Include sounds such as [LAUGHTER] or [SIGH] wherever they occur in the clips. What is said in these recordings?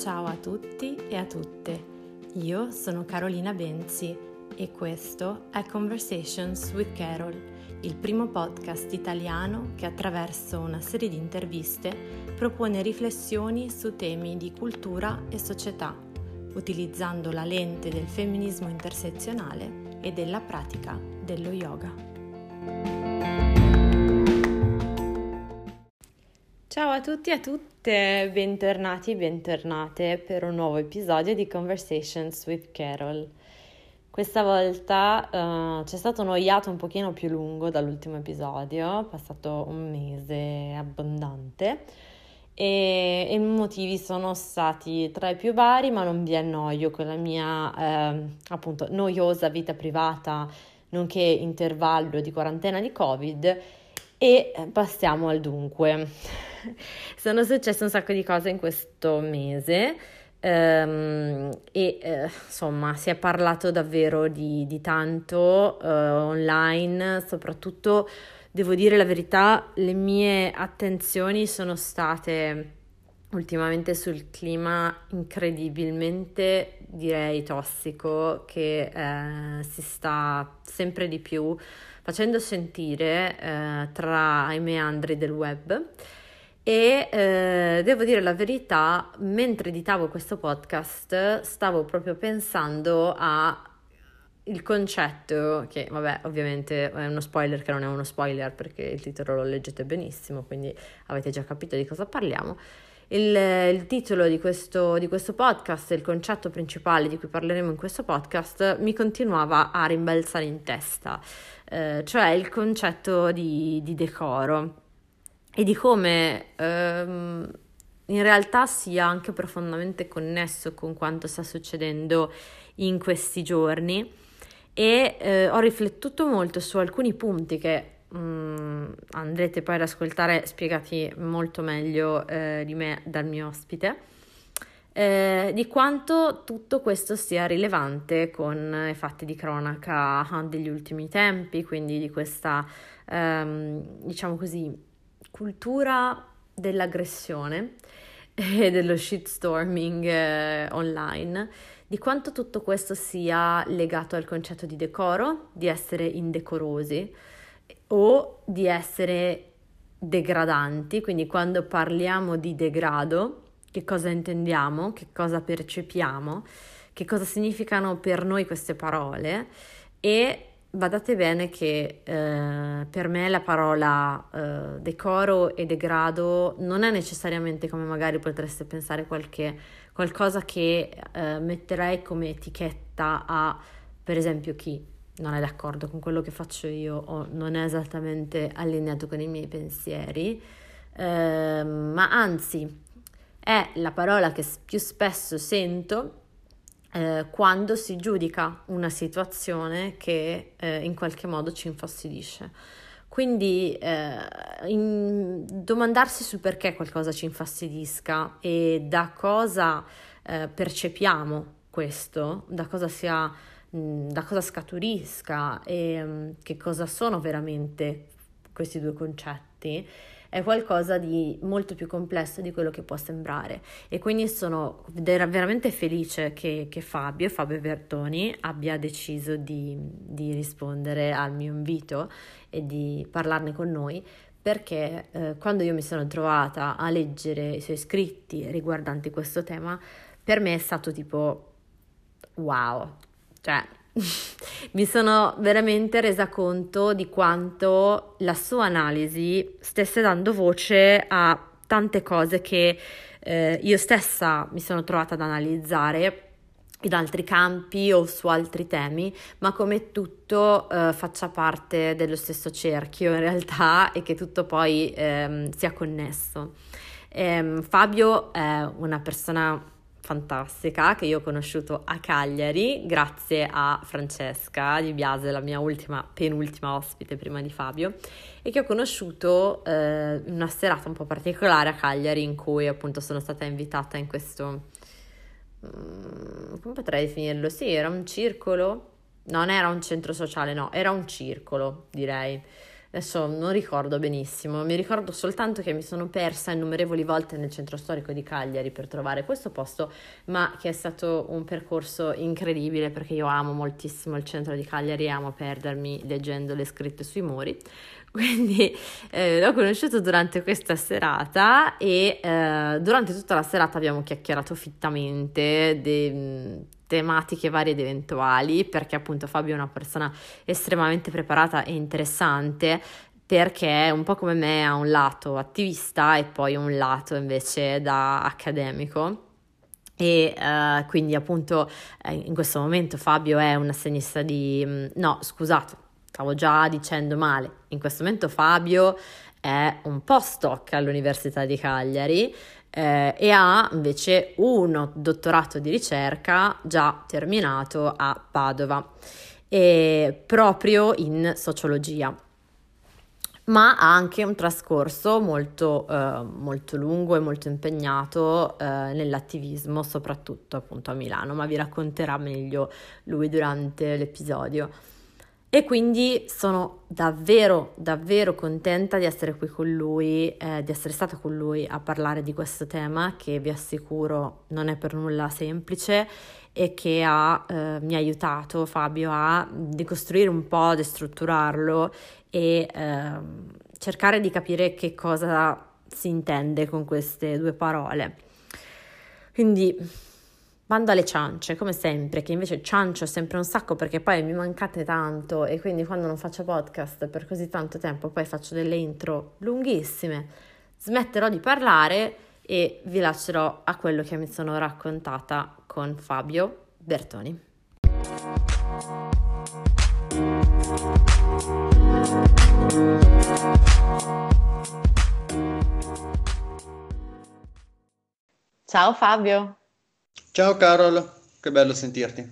Ciao a tutti e a tutte, io sono Carolina Benzi e questo è Conversations with Carol, il primo podcast italiano che attraverso una serie di interviste propone riflessioni su temi di cultura e società, utilizzando la lente del femminismo intersezionale e della pratica dello yoga. Ciao a tutti e a tutte, bentornati e bentornate per un nuovo episodio di Conversations with Carol. Questa volta uh, c'è stato un oiato un pochino più lungo dall'ultimo episodio, passato un mese abbondante e, i motivi sono stati tra i più vari, ma non vi annoio con la mia eh, appunto noiosa vita privata, nonché intervallo di quarantena di Covid e passiamo al dunque. [LAUGHS] sono successe un sacco di cose in questo mese um, e uh, insomma si è parlato davvero di, di tanto uh, online, soprattutto devo dire la verità, le mie attenzioni sono state ultimamente sul clima incredibilmente direi tossico che eh, si sta sempre di più facendo sentire eh, tra i meandri del web. E eh, devo dire la verità, mentre editavo questo podcast stavo proprio pensando a il concetto che vabbè ovviamente è uno spoiler che non è uno spoiler perché il titolo lo leggete benissimo quindi avete già capito di cosa parliamo. Il, il titolo di questo, di questo podcast il concetto principale di cui parleremo in questo podcast mi continuava a rimbalzare in testa eh, cioè il concetto di, di decoro e di come ehm, in realtà sia anche profondamente connesso con quanto sta succedendo in questi giorni e eh, ho riflettuto molto su alcuni punti che mh, mm, andrete poi ad ascoltare spiegati molto meglio eh, di me dal mio ospite. Eh, di quanto tutto questo sia rilevante con i fatti di cronaca degli ultimi tempi, quindi di questa, ehm, diciamo così, cultura dell'aggressione [LAUGHS] e dello shitstorming eh, online, di quanto tutto questo sia legato al concetto di decoro, di essere indecorosi o di essere degradanti, quindi quando parliamo di degrado, che cosa intendiamo, che cosa percepiamo, che cosa significano per noi queste parole e Badate bene che eh, per me la parola eh, decoro e degrado non è necessariamente come magari potreste pensare qualche, qualcosa che eh, metterei come etichetta a, per esempio, chi non è d'accordo con quello che faccio io o non è esattamente allineato con i miei pensieri, ehm, ma anzi è la parola che più spesso sento eh, quando si giudica una situazione che eh, in qualche modo ci infastidisce. Quindi eh, in, domandarsi sul perché qualcosa ci infastidisca e da cosa eh, percepiamo questo, da cosa sia da cosa scaturisca e che cosa sono veramente questi due concetti è qualcosa di molto più complesso di quello che può sembrare. E quindi sono veramente felice che, che Fabio, Fabio Bertoni, abbia deciso di, di, rispondere al mio invito e di parlarne con noi perché eh, quando io mi sono trovata a leggere i suoi scritti riguardanti questo tema, per me è stato tipo wow, cioè [LAUGHS] mi sono veramente resa conto di quanto la sua analisi stesse dando voce a tante cose che eh, io stessa mi sono trovata ad analizzare in altri campi o su altri temi, ma come tutto eh, faccia parte dello stesso cerchio in realtà [LAUGHS] e che tutto poi ehm, sia connesso. Ehm, Fabio è una persona fantastica che io ho conosciuto a Cagliari grazie a Francesca Di Biase, la mia ultima, penultima ospite prima di Fabio, e che ho conosciuto eh, una serata un po' particolare a Cagliari in cui appunto sono stata invitata in questo, mm, come potrei definirlo? Sì, era un circolo, non era un centro sociale, no, era un circolo direi. Adesso non ricordo benissimo, mi ricordo soltanto che mi sono persa innumerevoli volte nel centro storico di Cagliari per trovare questo posto, ma che è stato un percorso incredibile perché io amo moltissimo il centro di Cagliari e amo perdermi leggendo le scritte sui muri. [LAUGHS] Quindi eh, l'ho conosciuto durante questa serata e eh, durante tutta la serata abbiamo chiacchierato fittamente de, tematiche varie ed eventuali, perché appunto Fabio è una persona estremamente preparata e interessante, perché un po' come me ha un lato attivista e poi un lato invece da accademico. E uh, quindi appunto eh, in questo momento Fabio è un assegnista di... Mm, no, scusate, stavo già dicendo male. In questo momento Fabio è un postdoc all'Università di Cagliari eh, e ha invece uno dottorato di ricerca già terminato a Padova, eh, proprio in sociologia. Ma ha anche un trascorso molto, eh, molto lungo e molto impegnato eh, nell'attivismo, soprattutto appunto a Milano, ma vi racconterà meglio lui durante l'episodio. E quindi sono davvero, davvero contenta di essere qui con lui, eh, di essere stata con lui a parlare di questo tema che vi assicuro non è per nulla semplice e che ha, eh, mi ha aiutato Fabio a decostruire un po', destrutturarlo e eh, cercare di capire che cosa si intende con queste due parole. Quindi Bando alle ciance, come sempre, che invece ciancio sempre un sacco perché poi mi mancate tanto e quindi quando non faccio podcast per così tanto tempo poi faccio delle intro lunghissime, smetterò di parlare e vi lascerò a quello che mi sono raccontata con Fabio Bertoni. Ciao Fabio. Ciao Carol, che bello sentirti.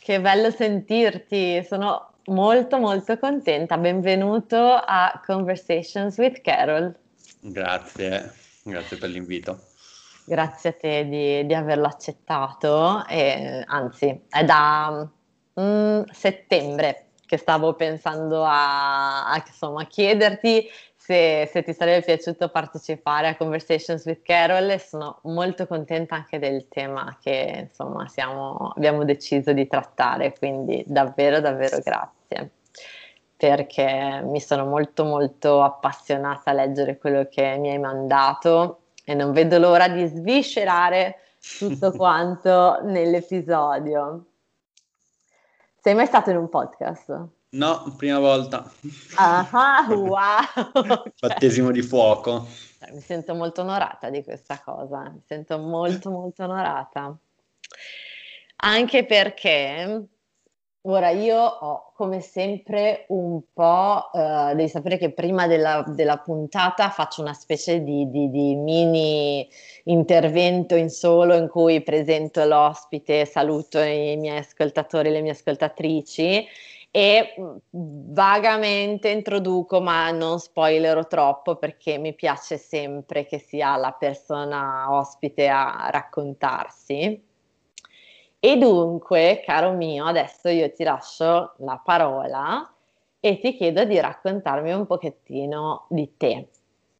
Che bello sentirti, sono molto molto contenta. Benvenuto a Conversations with Carol. Grazie, grazie per l'invito. Grazie a te di, di averlo accettato, e, anzi è da mm, settembre che stavo pensando a, a insomma, chiederti se, se, ti sarebbe piaciuto partecipare a Conversations with Carol e sono molto contenta anche del tema che insomma siamo, abbiamo deciso di trattare, quindi davvero davvero grazie perché mi sono molto molto appassionata a leggere quello che mi hai mandato e non vedo l'ora di sviscerare tutto [LAUGHS] quanto nell'episodio. Sei mai stato in un podcast? No, prima volta. Ah, [LAUGHS] wow! Battesimo di fuoco. Mi sento molto onorata di questa cosa, mi sento molto molto onorata. Anche perché ora io ho come sempre un po', uh, devi sapere che prima della, della, puntata faccio una specie di, di, di mini intervento in solo in cui presento l'ospite, saluto i miei ascoltatori e le mie ascoltatrici e vagamente introduco, ma non spoilerò troppo perché mi piace sempre che sia la persona ospite a raccontarsi. E dunque, caro mio, adesso io ti lascio la parola e ti chiedo di raccontarmi un pochettino di te,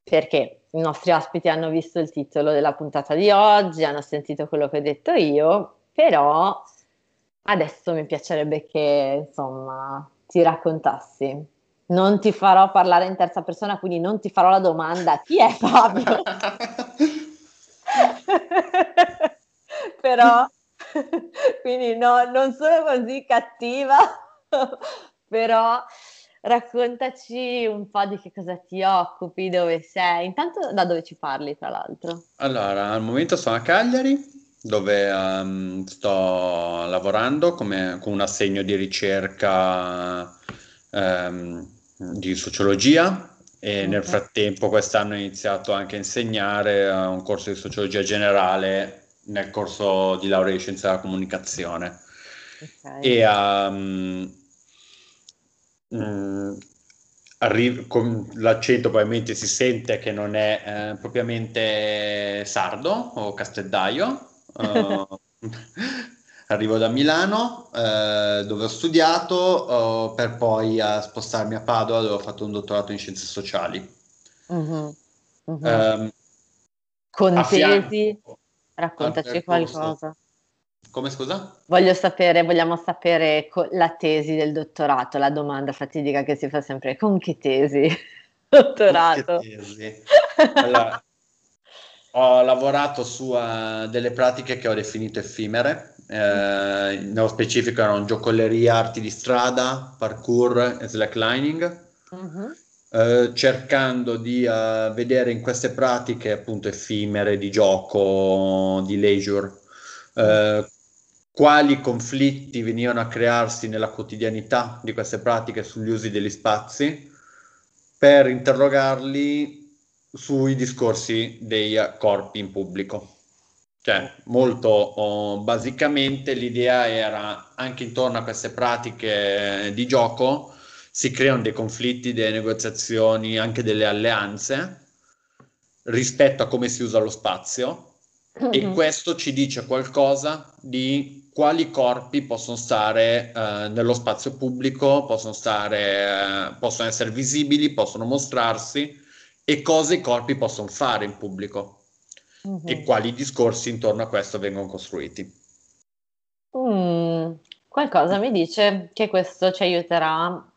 perché i nostri ospiti hanno visto il titolo della puntata di oggi, hanno sentito quello che ho detto io, però Adesso mi piacerebbe che, insomma, ti raccontassi. Non ti farò parlare in terza persona, quindi non ti farò la domanda chi è Fabio? [LAUGHS] Però, quindi no, non sono così cattiva, però raccontaci un po' di che cosa ti occupi, dove sei. Intanto da dove ci parli, tra l'altro? Allora, al momento sono a Cagliari, dove um, sto lavorando come, con un assegno di ricerca um, di sociologia e okay. nel frattempo quest'anno ho iniziato anche a insegnare uh, un corso di sociologia generale nel corso di laurea in scienza della comunicazione. Okay. E um, mh, arri- con l'accento probabilmente si sente che non è eh, propriamente sardo o castellaio, Uh, [LAUGHS] Arrivo da Milano, eh, dove ho studiato, oh, per poi a spostarmi a Padova, dove ho fatto un dottorato in scienze sociali. Uh-huh. Uh-huh. Um, Con tesi, raccontaci qualcosa. Come scusa? Voglio sapere, vogliamo sapere co- la tesi del dottorato, la domanda fatidica che si fa sempre, con che tesi? Dottorato. [LAUGHS] Con che tesi? Allora, ho lavorato su uh, delle pratiche che ho definito effimere, eh, nello specifico erano giocolleria, arti di strada, parkour e slacklining, uh-huh. eh, cercando di uh, vedere in queste pratiche appunto effimere di gioco, di leisure, eh, quali conflitti venivano a crearsi nella quotidianità di queste pratiche sugli usi degli spazi, per interrogarli sui discorsi dei corpi in pubblico. Cioè, molto oh, basicamente l'idea era anche intorno a queste pratiche di gioco si creano dei conflitti, delle negoziazioni, anche delle alleanze rispetto a come si usa lo spazio mm-hmm. e questo ci dice qualcosa di quali corpi possono stare eh, nello spazio pubblico, possono, stare, eh, possono essere visibili, possono mostrarsi e cosa i corpi possono fare in pubblico uh-huh. e quali discorsi intorno a questo vengono costruiti. Mm, qualcosa mi dice che questo ci aiuterà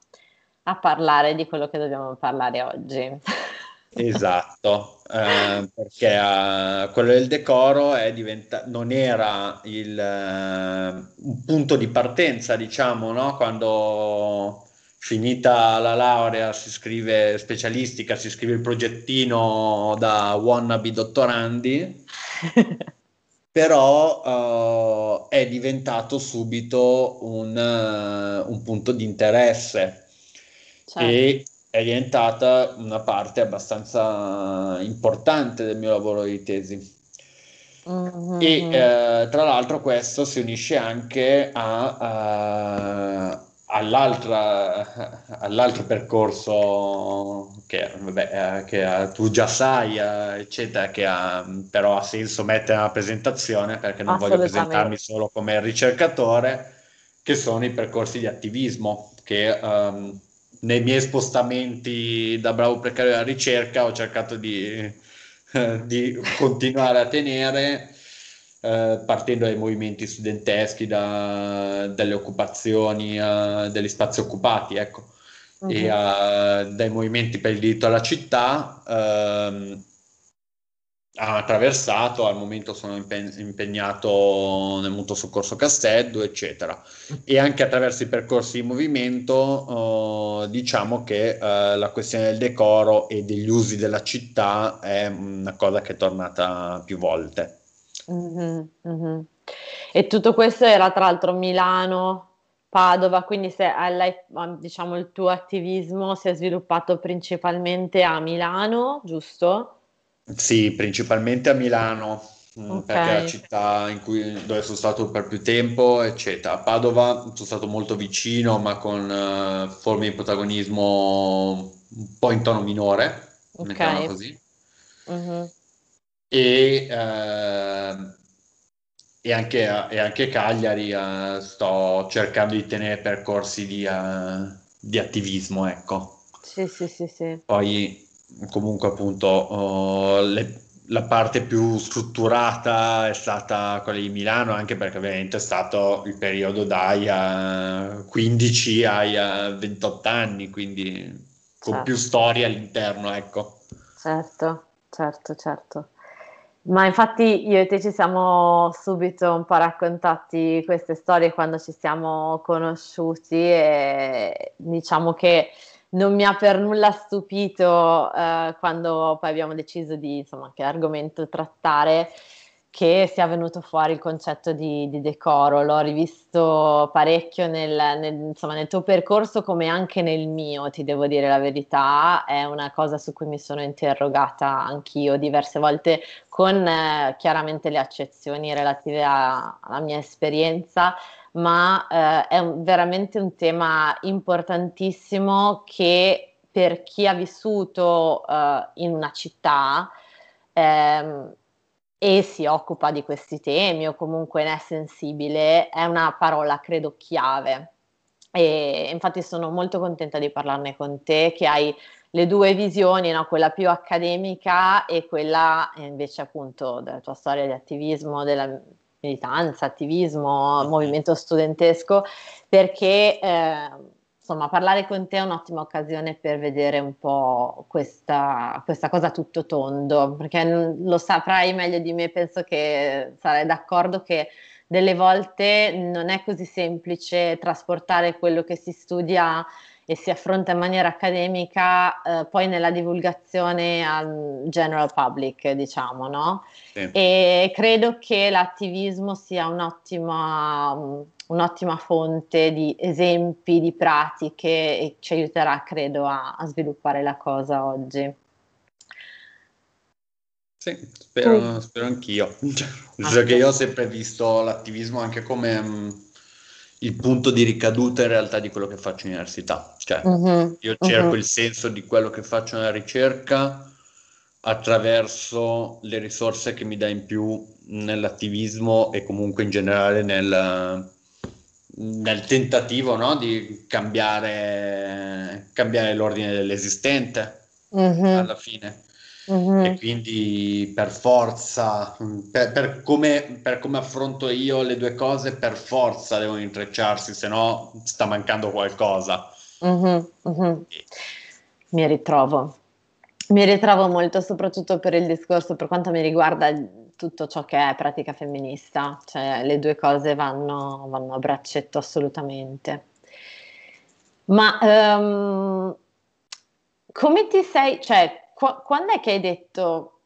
a parlare di quello che dobbiamo parlare oggi. [LAUGHS] Esatto, eh, perché uh, quello del decoro diventa- non era il, uh, un punto di partenza, diciamo, no? quando finita la laurea si scrive specialistica, si scrive il progettino da wannabe dottorandi, [LAUGHS] però uh, è diventato subito un, uh, un punto di interesse certo. e è diventata una parte abbastanza importante del mio lavoro di tesi. Mm-hmm. E uh, tra l'altro questo si unisce anche a, all'altro percorso che, vabbè, eh, che, tu già sai, eh, eccetera, che ha, però ha senso mettere nella presentazione perché non voglio presentarmi solo come ricercatore, che sono i percorsi di attivismo che um, nei miei spostamenti da bravo precario della ricerca ho cercato di, di continuare a tenere eh, partendo dai movimenti studenteschi, da, dalle occupazioni, uh, dagli spazi occupati, ecco, uh-huh. e uh, dai movimenti per il diritto alla città. Uh, ha attraversato, al momento sono impegnato nel mutuo soccorso Castello, eccetera. E anche attraverso i percorsi di movimento, uh, diciamo che uh, la questione del decoro e degli usi della città è una cosa che è tornata più volte. Mh-mh, mh-mh. E tutto questo era tra l'altro Milano, Padova, quindi se hai diciamo il tuo attivismo si è sviluppato principalmente a Milano, giusto? Sì, principalmente a Milano, mhmm, perché è la città in cui dove sono stato per più tempo, eccetera. A Padova sono stato molto vicino, ma con, ehm, forme di protagonismo un po' in tono minore, mettiamola Okay. così. Mh-mh e, eh, e, anche, e anche Cagliari eh, sto cercando di tenere percorsi di, uh, di attivismo, ecco. Sì, sì, sì, sì. Poi comunque appunto oh, le, la parte più strutturata è stata quella di Milano, anche perché ovviamente è stato il periodo dai uh, 15 ai uh, 28 anni, quindi con certo. più storia all'interno, ecco. Certo, certo, certo. Ma infatti io e te ci siamo subito un po' raccontati queste storie quando ci siamo conosciuti e diciamo che non mi ha per nulla stupito eh, quando poi abbiamo deciso di insomma che argomento trattare che sia venuto fuori il concetto di, di decoro. L'ho rivisto parecchio nel, nel, insomma, nel, tuo percorso come anche nel mio, ti devo dire la verità. È una cosa su cui mi sono interrogata anch'io diverse volte con eh, chiaramente le accezioni relative a, alla mia esperienza, ma eh, è un, veramente un tema importantissimo che per chi ha vissuto eh, in una città, ehm, e si occupa di questi temi o comunque ne è sensibile, è una parola credo chiave. E infatti sono molto contenta di parlarne con te, che hai le due visioni, no? quella più accademica e quella invece appunto della tua storia di attivismo, della militanza, attivismo, movimento studentesco, perché eh, insomma parlare con te è un'ottima occasione per vedere un po' questa, questa cosa tutto tondo, perché lo saprai meglio di me, penso che sarai d'accordo che delle volte non è così semplice trasportare quello che si studia e si affronta in maniera accademica eh, poi nella divulgazione al general public, diciamo, no? Sì. E credo che l'attivismo sia un'ottima, un'ottima fonte di esempi, di pratiche e ci aiuterà, credo, a, a sviluppare la cosa oggi. Sì, spero, spero anch'io. [LAUGHS] Cioè, che io ho sempre visto l'attivismo anche come mh, mm, il punto di ricaduta in realtà di quello che faccio in università. Cioè, uh-huh, io cerco uh-huh. il senso di quello che faccio nella ricerca attraverso le risorse che mi dà in più nell'attivismo e comunque in generale nel, nel tentativo no, di cambiare, cambiare l'ordine dell'esistente uh-huh. alla fine. Uh-huh. E quindi per forza, per, per, come, per, come, affronto io le due cose, per forza devono intrecciarsi, se no sta mancando qualcosa. Uh-huh. Uh-huh. Mi ritrovo, mi ritrovo molto, soprattutto per il discorso, per quanto mi riguarda tutto ciò che è pratica femminista, cioè le due cose vanno, vanno a braccetto assolutamente. Ma um, come ti sei, cioè Qu- quando è che hai detto,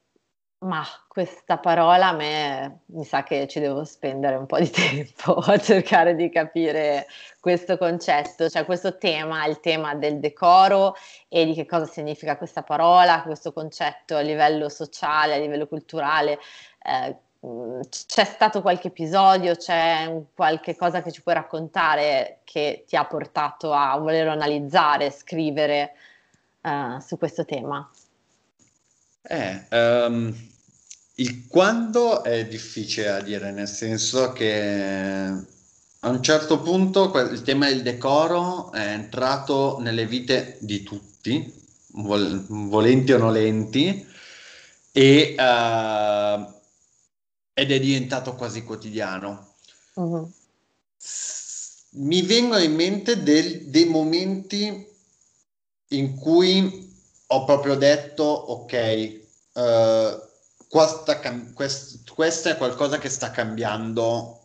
ma questa parola a me mi sa che ci devo spendere un po' di [LAUGHS] tempo a cercare di capire questo concetto, cioè questo tema, il tema del decoro e di che cosa significa questa parola, questo concetto a livello sociale, a livello culturale. Eh, c'è stato qualche episodio, c'è qualche cosa che ci puoi raccontare che ti ha portato a voler analizzare, scrivere uh, su questo tema? Eh, um, il quando è difficile da dire, nel senso che a un certo punto il tema del decoro è entrato nelle vite di tutti, vol- volenti o nolenti, e, uh, ed è diventato quasi quotidiano. Uh-huh. Mi vengono in mente del, dei momenti in cui ho proprio detto, ok, uh, questa, quest, questo è qualcosa che sta cambiando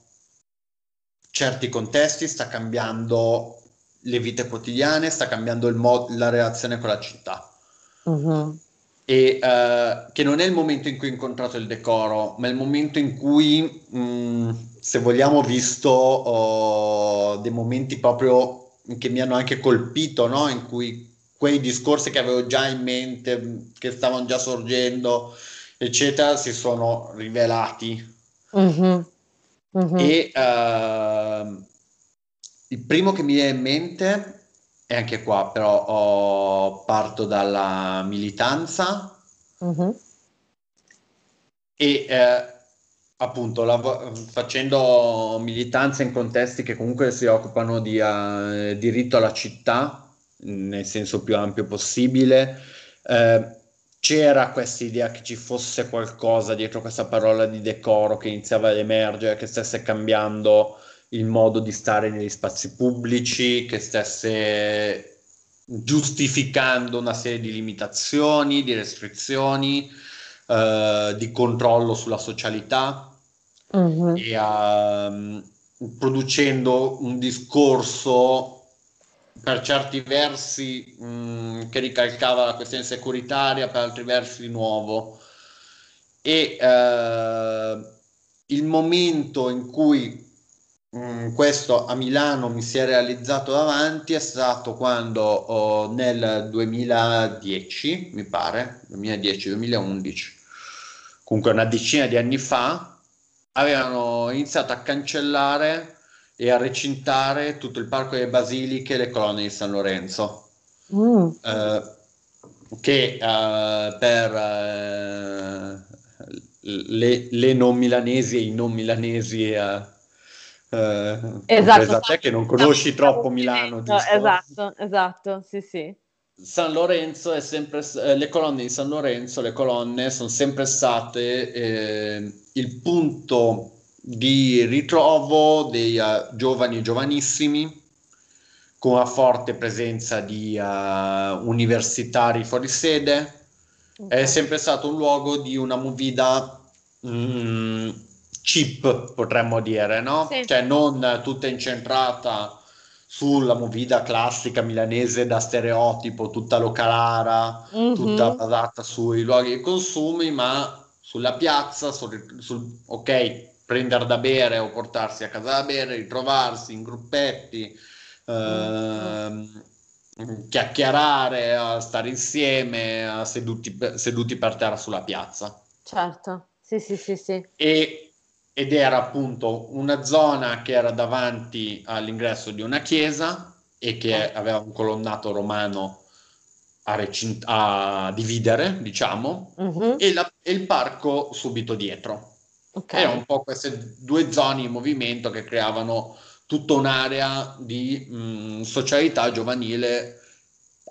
certi contesti, sta cambiando le vite quotidiane, sta cambiando mod- la relazione con la città. Uh-huh. E uh, che non è il momento in cui ho incontrato il decoro, ma è il momento in cui, mh, mm, se vogliamo, ho visto oh, dei momenti proprio che mi hanno anche colpito, no? in cui quei discorsi che avevo già in mente, che stavano già sorgendo, eccetera, si sono rivelati. Uh-huh. Uh-huh. E uh, il primo che mi viene in mente, e anche qua però oh, parto dalla militanza, uh-huh. e eh, appunto lav- facendo militanza in contesti che comunque si occupano di uh, diritto alla città, nel senso più ampio possibile. Eh, c'era questa idea che ci fosse qualcosa dietro questa parola di decoro che iniziava ad emergere, che stesse cambiando il modo di stare negli spazi pubblici, che stesse giustificando una serie di limitazioni, di restrizioni, eh, di controllo sulla socialità uh-huh. e uh, producendo un discorso per certi versi mh, mm, che ricalcava la questione securitaria, per altri versi di nuovo. E eh, il momento in cui mh, mm, questo a Milano mi si è realizzato davanti è stato quando oh, nel 2010, mi pare, 2010-2011, comunque una decina di anni fa, avevano iniziato a cancellare e a recintare tutto il parco delle basiliche e le colonne di San Lorenzo. Mm. Eh, che eh, per eh, le, le non milanesi e i non milanesi. Eh, eh, esatto, te che non conosci troppo Milano, giusto? Esatto, esatto, sì, sì. San Lorenzo è sempre, eh, le colonne di San Lorenzo, le colonne sono sempre state eh, il punto di ritrovo dei uh, giovani e giovanissimi con una forte presenza di uh, universitari fuori sede. Okay. È sempre stato un luogo di una movida mm, cheap, potremmo dire, no? Sì. Cioè non tutta incentrata sulla movida classica milanese da stereotipo, tutta localara, mm-hmm. tutta basata sui luoghi di consumi, ma sulla piazza, sul, sul ok, prendere da bere o portarsi a casa da bere, ritrovarsi in gruppetti, mm. eh, chiacchierare, stare insieme, seduti, seduti, per terra sulla piazza. Certo, sì, sì, sì, sì. E, ed era appunto una zona che era davanti all'ingresso di una chiesa e che oh. aveva un colonnato romano a, recint- a dividere, diciamo, uh-huh. e, la, e il parco subito dietro. Okay. Erano un po' queste due zone in movimento che creavano tutta un'area di mh, socialità giovanile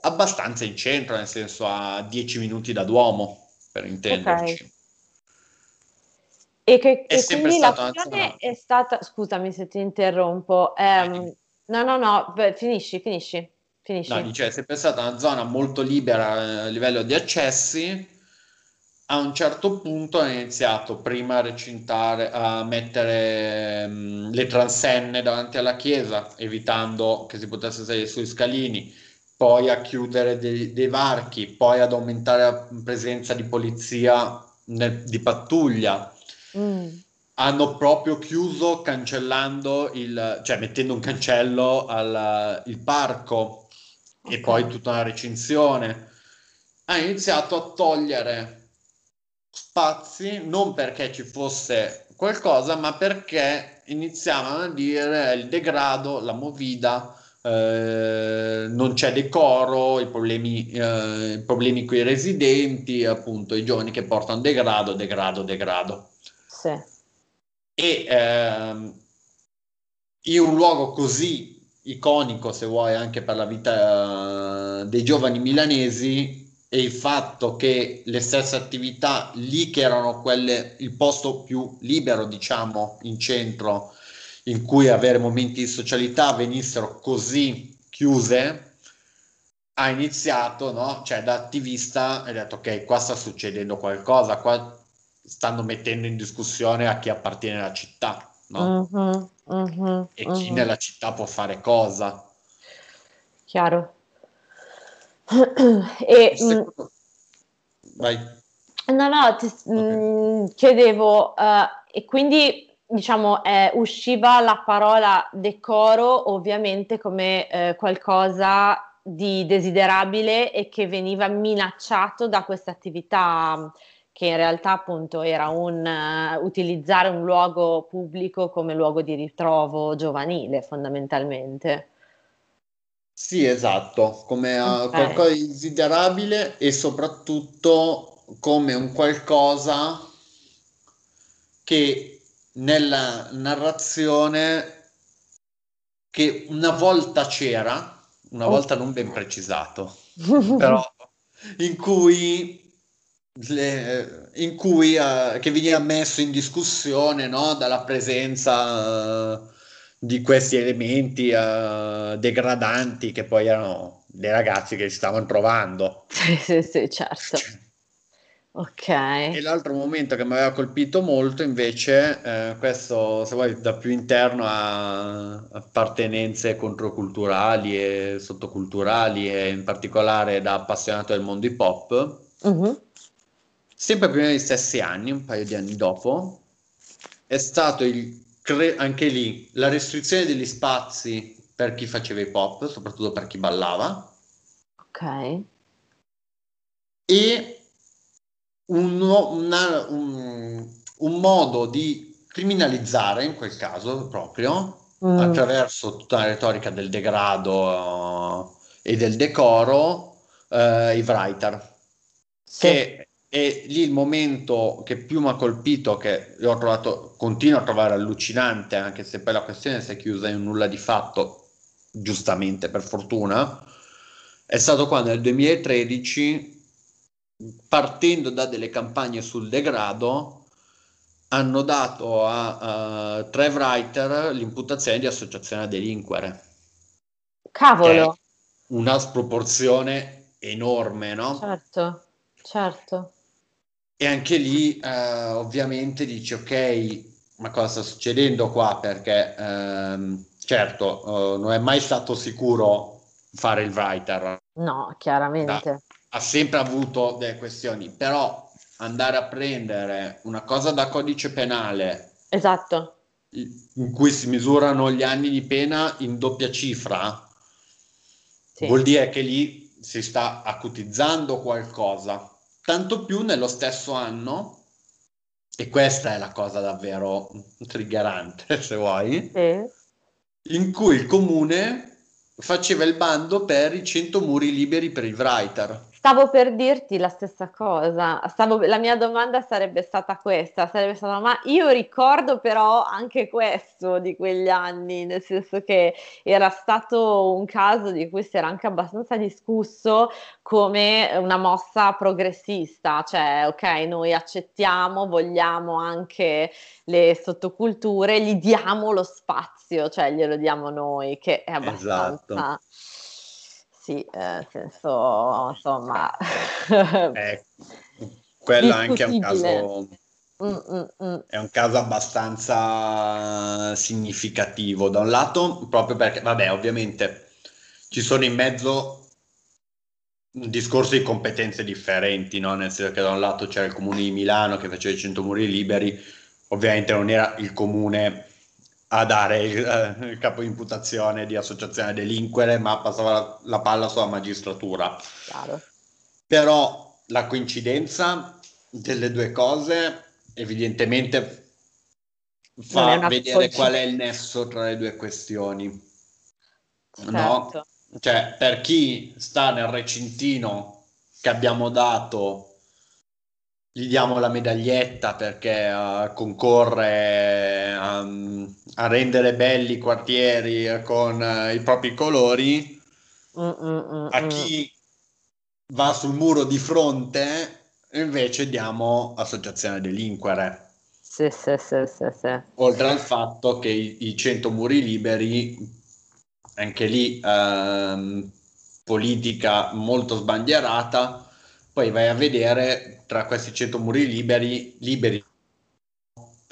abbastanza in centro, nel senso a 10 minuti da Duomo, per intenderci. Okay. E che è e quindi l'azione è stata, scusami se ti interrompo, ehm, no, no, no, beh, finisci, finisci, finisci. No, dice, è sempre stata una zona molto libera eh, a livello di accessi, a un certo punto ha iniziato prima a recintare, a mettere um, le transenne davanti alla chiesa, evitando che si potesse salire sui scalini, poi a chiudere dei, dei varchi, poi ad aumentare la presenza di polizia nel, di pattuglia. Mm. Hanno proprio chiuso cancellando il, cioè mettendo un cancello al il parco okay. e poi tutta una recinzione. Ha iniziato a togliere spazi non perché ci fosse qualcosa, ma perché iniziavano a dire il degrado, la movida, eh, non c'è decoro, i problemi, eh, i problemi con i residenti, appunto i giovani che portano degrado, degrado, degrado. Sì. E ehm, in un luogo così iconico, se vuoi, anche per la vita eh, dei giovani milanesi, e il fatto che le stesse attività lì che erano quelle il posto più libero diciamo in centro in cui avere momenti di socialità venissero così chiuse ha iniziato no? cioè da attivista ha detto ok qua sta succedendo qualcosa qua stanno mettendo in discussione a chi appartiene alla città no? uh-huh, uh-huh, e chi uh-huh. nella città può fare cosa chiaro e, mm, Vai. No, no, ti, okay. mh, mm, chiedevo, uh, e quindi diciamo eh, usciva la parola decoro ovviamente come eh, qualcosa di desiderabile e che veniva minacciato da questa attività che in realtà appunto era un uh, utilizzare un luogo pubblico come luogo di ritrovo giovanile fondamentalmente. Sì, esatto, come uh, qualcosa di desiderabile e soprattutto come un qualcosa che nella narrazione che una volta c'era, una volta non ben precisato, però [LAUGHS] in cui, le, in cui uh, che veniva messo in discussione no, dalla presenza uh, di questi elementi uh, degradanti che poi erano dei ragazzi che si stavano trovando. [LAUGHS] Sì, sì, sì, certo. Ok. E l'altro momento che mi aveva colpito molto invece, eh, questo se vuoi da più interno a appartenenze controculturali e sottoculturali e in particolare da appassionato del mondo hip hop, uh-huh. Sempre prima degli stessi anni, un paio di anni dopo, è stato il cre- anche lì la restrizione degli spazi per chi faceva hip hop, soprattutto per chi ballava. Ok. E un, una, un, un modo di criminalizzare, in quel caso proprio, mm. attraverso tutta la retorica del degrado uh, e del decoro, uh, i writer. Sì. Che E lì il momento che più mi ha colpito, che io ho trovato, continuo a trovare allucinante, anche se poi la questione si è chiusa in nulla di fatto, giustamente per fortuna, è stato quando nel 2013, partendo da delle campagne sul degrado, hanno dato a uh, Trev Reiter l'imputazione di associazione a delinquere. Cavolo! Una sproporzione enorme, no? Certo, certo. E anche lì eh, ovviamente dici ok, ma cosa sta succedendo qua? Perché ehm, certo, eh, non è mai stato sicuro fare il writer. No, chiaramente. Da, ha sempre avuto delle questioni, però andare a prendere una cosa da codice penale. Esatto. In cui si misurano gli anni di pena in doppia cifra, sì. vuol dire che lì si sta acutizzando qualcosa tanto più nello stesso anno, e questa è la cosa davvero triggerante, [LAUGHS] se vuoi, sì. in cui il comune faceva il bando per i 100 muri liberi per il writer. Stavo per dirti la stessa cosa, Stavo, la mia domanda sarebbe stata questa, sarebbe stata ma io ricordo però anche questo di quegli anni, nel senso che era stato un caso di cui si era anche abbastanza discusso come una mossa progressista, cioè ok noi accettiamo, vogliamo anche le sottoculture, gli diamo lo spazio, cioè glielo diamo noi, che è abbastanza... Esatto sì, eh, nel senso, insomma... eh, quello anche è un caso... Mm, mm, mm. È un caso abbastanza significativo. Da un lato, proprio perché, vabbè, ovviamente ci sono in mezzo un discorso di competenze differenti, no? Nel senso che da un lato c'era il comune di Milano che faceva i 100 muri liberi, ovviamente non era il comune a dare il, eh, il capo di imputazione di associazione a delinquere, ma passava la, la palla sulla magistratura. Chiaro. Però la coincidenza delle due cose evidentemente fa vedere qual è il nesso tra le due questioni. Certo. No? Cioè, per chi sta nel recintino che abbiamo dato gli diamo la medaglietta perché uh, concorre um, a rendere belli i quartieri con uh, i propri colori, Mm-mm-mm. a chi va sul muro di fronte invece diamo associazione delinquere. Sì, sì, sì, sì, sì. Oltre al fatto che i, i 100 muri liberi, anche lì um, politica molto sbandierata, poi vai a vedere tra questi 100 muri liberi, liberi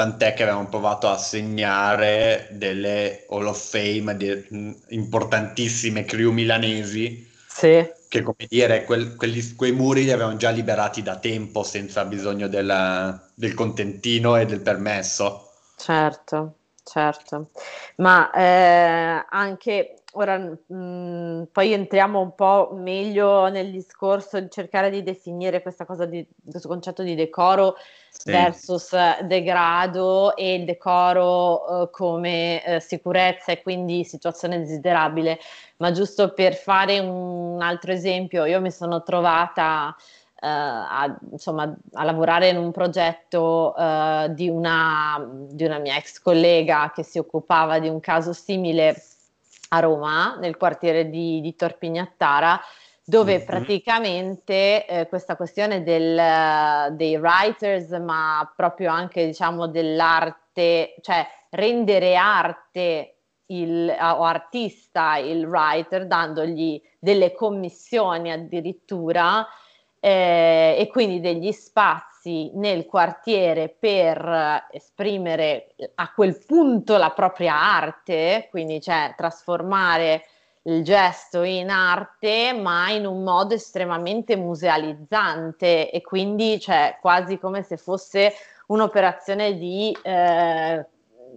tant'è che avevamo provato a segnare delle Hall of Fame di importantissime crew milanesi sì. che come dire quel, quelli, quei muri li avevamo già liberati da tempo senza bisogno del, del contentino e del permesso certo certo ma eh, anche ora mh, mm, poi entriamo un po' meglio nel discorso di cercare di definire questa cosa di questo concetto di decoro sì. versus degrado e il decoro uh, come uh, sicurezza e quindi situazione desiderabile. Ma giusto per fare un altro esempio, io mi sono trovata Uh, a, insomma, a, lavorare in un progetto uh, di, una, di, una, mia ex collega che si occupava di un caso simile a Roma, nel quartiere di, di Torpignattara, dove mm-hmm. praticamente eh, questa questione del, dei writers, ma proprio anche diciamo dell'arte, cioè rendere arte il, o artista il writer, dandogli delle commissioni addirittura eh, e quindi degli spazi spazi nel quartiere per esprimere a quel punto la propria arte, quindi cioè trasformare il gesto in arte, ma in un modo estremamente musealizzante e quindi cioè, quasi come se fosse un'operazione di, eh,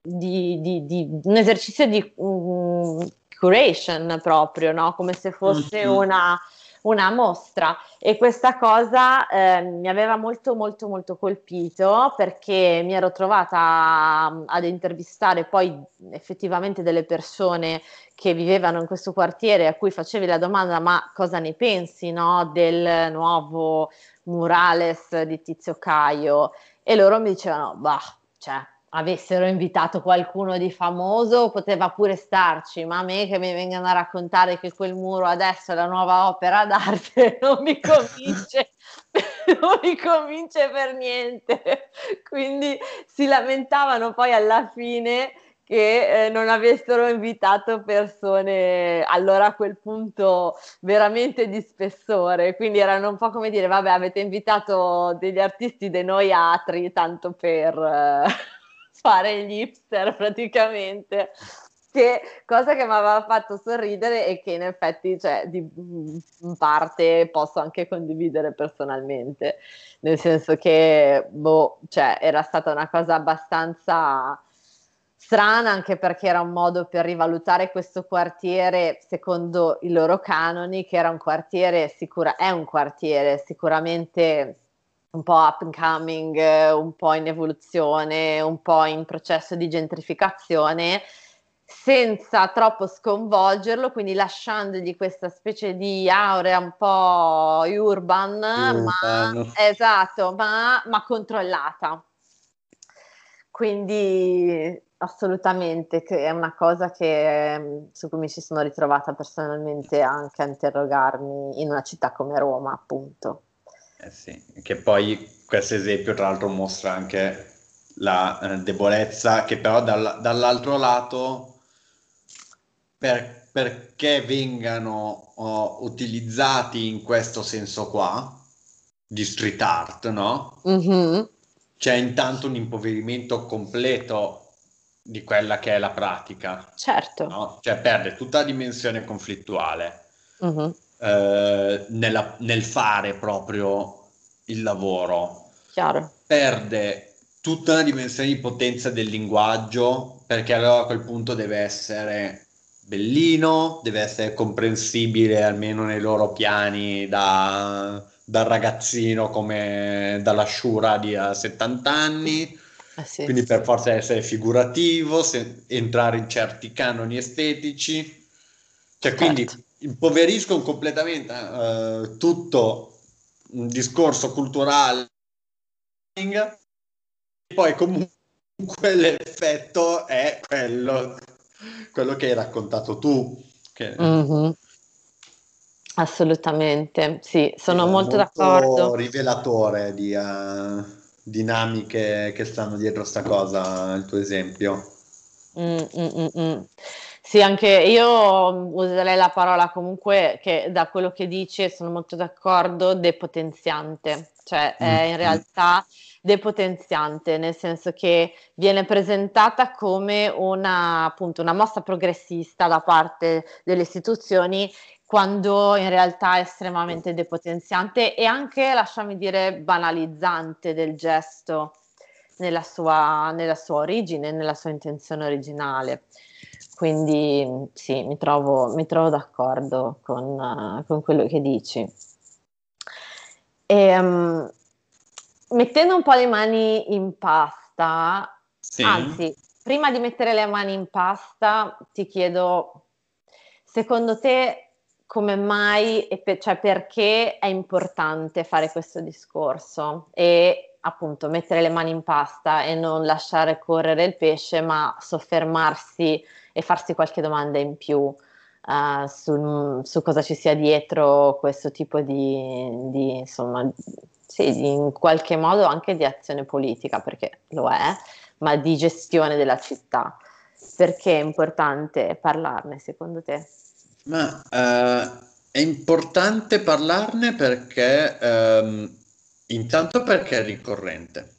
di, di, di un esercizio di um, curation proprio, no? come se fosse mm-hmm. una una mostra. E questa cosa eh, mi aveva molto molto molto colpito perché mi ero trovata ad intervistare poi effettivamente delle persone che vivevano in questo quartiere a cui facevi la domanda ma cosa ne pensi no, del nuovo murales di Tizio Caio? E loro mi dicevano bah cioè avessero invitato qualcuno di famoso poteva pure starci, ma a me che mi vengano a raccontare che quel muro adesso è la nuova opera d'arte [LAUGHS] non mi convince, [LAUGHS] non mi convince per niente. Quindi si lamentavano poi alla fine che eh, non avessero invitato persone allora a quel punto veramente di spessore, quindi erano un po' come dire, vabbè, avete invitato degli artisti dei noi atri tanto per... Eh fare gli hipster praticamente. Che cosa che mi aveva fatto sorridere e che in effetti, cioè, di, in parte posso anche condividere personalmente, nel senso che, boh, cioè, era stata una cosa abbastanza strana anche perché era un modo per rivalutare questo quartiere secondo i loro canoni, che era un quartiere sicura, è un quartiere sicuramente un po' up and coming, un po' in evoluzione, un po' in processo di gentrificazione, senza troppo sconvolgerlo, quindi lasciandogli questa specie di aurea un po' urban. Ma, esatto, ma, ma controllata. Quindi assolutamente che è una cosa che, su cui mi ci sono ritrovata personalmente anche a interrogarmi in una città come Roma, appunto. Eh sì, che poi questo esempio tra l'altro mostra anche la eh, debolezza che però dal, dall'altro lato per, perché vengano oh, utilizzati in questo senso qua di street art, no? Mm-hmm. C'è intanto un impoverimento completo di quella che è la pratica. Certo. No? Cioè perde tutta la dimensione conflittuale. Mm-hmm. Eh, nella, nel fare proprio il lavoro. Chiaro. Perde tutta la dimensione di potenza del linguaggio perché allora a quel punto deve essere bellino, deve essere comprensibile almeno nei loro piani da, dal ragazzino come dalla Shura di a 70 anni. Ah, sì. Quindi per forza essere figurativo, se, entrare in certi canoni estetici. Cioè, certo. quindi impoveriscono completamente uh, tutto un discorso culturale e poi comunque l'effetto è quello, quello che hai raccontato tu. Che... Mm-hmm. Assolutamente, sì, sono molto, molto, d'accordo. rivelatore di uh, dinamiche che stanno dietro sta cosa, il tuo esempio. Mm-mm-mm. Sì, anche io userei la parola comunque che da quello che dici sono molto d'accordo, depotenziante, cioè è in mm-hmm. realtà depotenziante, nel senso che viene presentata come una, appunto, una mossa progressista da parte delle istituzioni quando in realtà è estremamente depotenziante e anche, lasciami dire, banalizzante del gesto nella sua, nella sua origine, nella sua intenzione originale. Quindi sì, mi trovo, mi trovo d'accordo con, uh, con, quello che dici. E, um, mettendo un po' le mani in pasta, sì. anzi, prima di mettere le mani in pasta, ti chiedo, secondo te come mai e per, cioè perché è importante fare questo discorso e appunto mettere le mani in pasta e non lasciare correre il pesce, ma soffermarsi e farsi qualche domanda in più uh, su, su, cosa ci sia dietro questo tipo di, di insomma, sì, in qualche modo anche di azione politica, perché lo è, ma di gestione della città. Perché è importante parlarne, secondo te? Ma uh, è importante parlarne perché, um, intanto perché è ricorrente.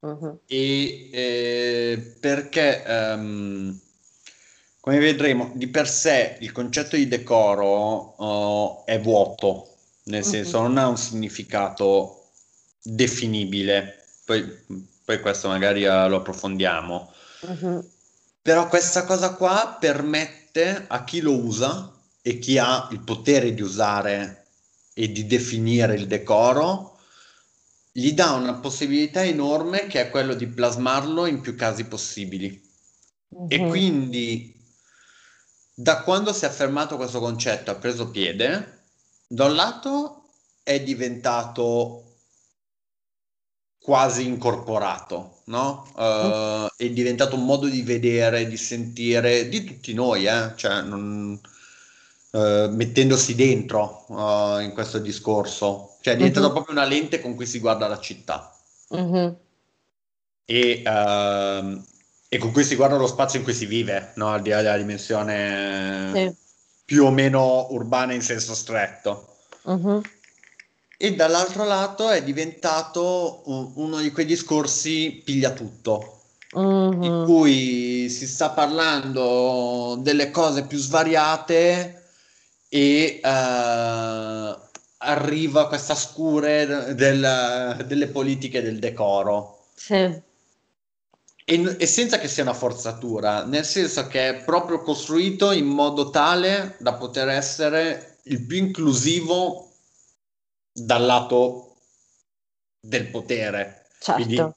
Uh-huh. E eh, perché um, come vedremo, di per sé il concetto di decoro uh, è vuoto, nel mhm. senso non ha un significato definibile. Poi, poi questo magari uh, lo approfondiamo. Uh-huh. Però questa cosa qua permette a chi lo usa e chi ha il potere di usare e di definire il decoro, gli dà una possibilità enorme che è quello di plasmarlo in più casi possibili. Mm-hmm. E quindi da quando si è affermato questo concetto, ha preso piede, da un lato è diventato quasi incorporato, no? Uh, è diventato un modo di vedere, di sentire di tutti noi, eh? cioè, non, uh, mettendosi dentro uh, in questo discorso, cioè è diventato uh-huh. proprio una lente con cui si guarda la città. Uh-huh. E, ehm, e, con cui si guarda lo spazio in cui si vive, no? al di là della dimensione sì. più o meno urbana in senso stretto. Uh-huh e dall'altro lato è diventato uno di quei discorsi piglia tutto, mm-hmm. in cui si sta parlando delle cose più svariate e uh, arriva questa scure del, delle politiche del decoro. Sì. E, e, senza che sia una forzatura, nel senso che è proprio costruito in modo tale da poter essere il più inclusivo dal lato del potere. Certo. Quindi,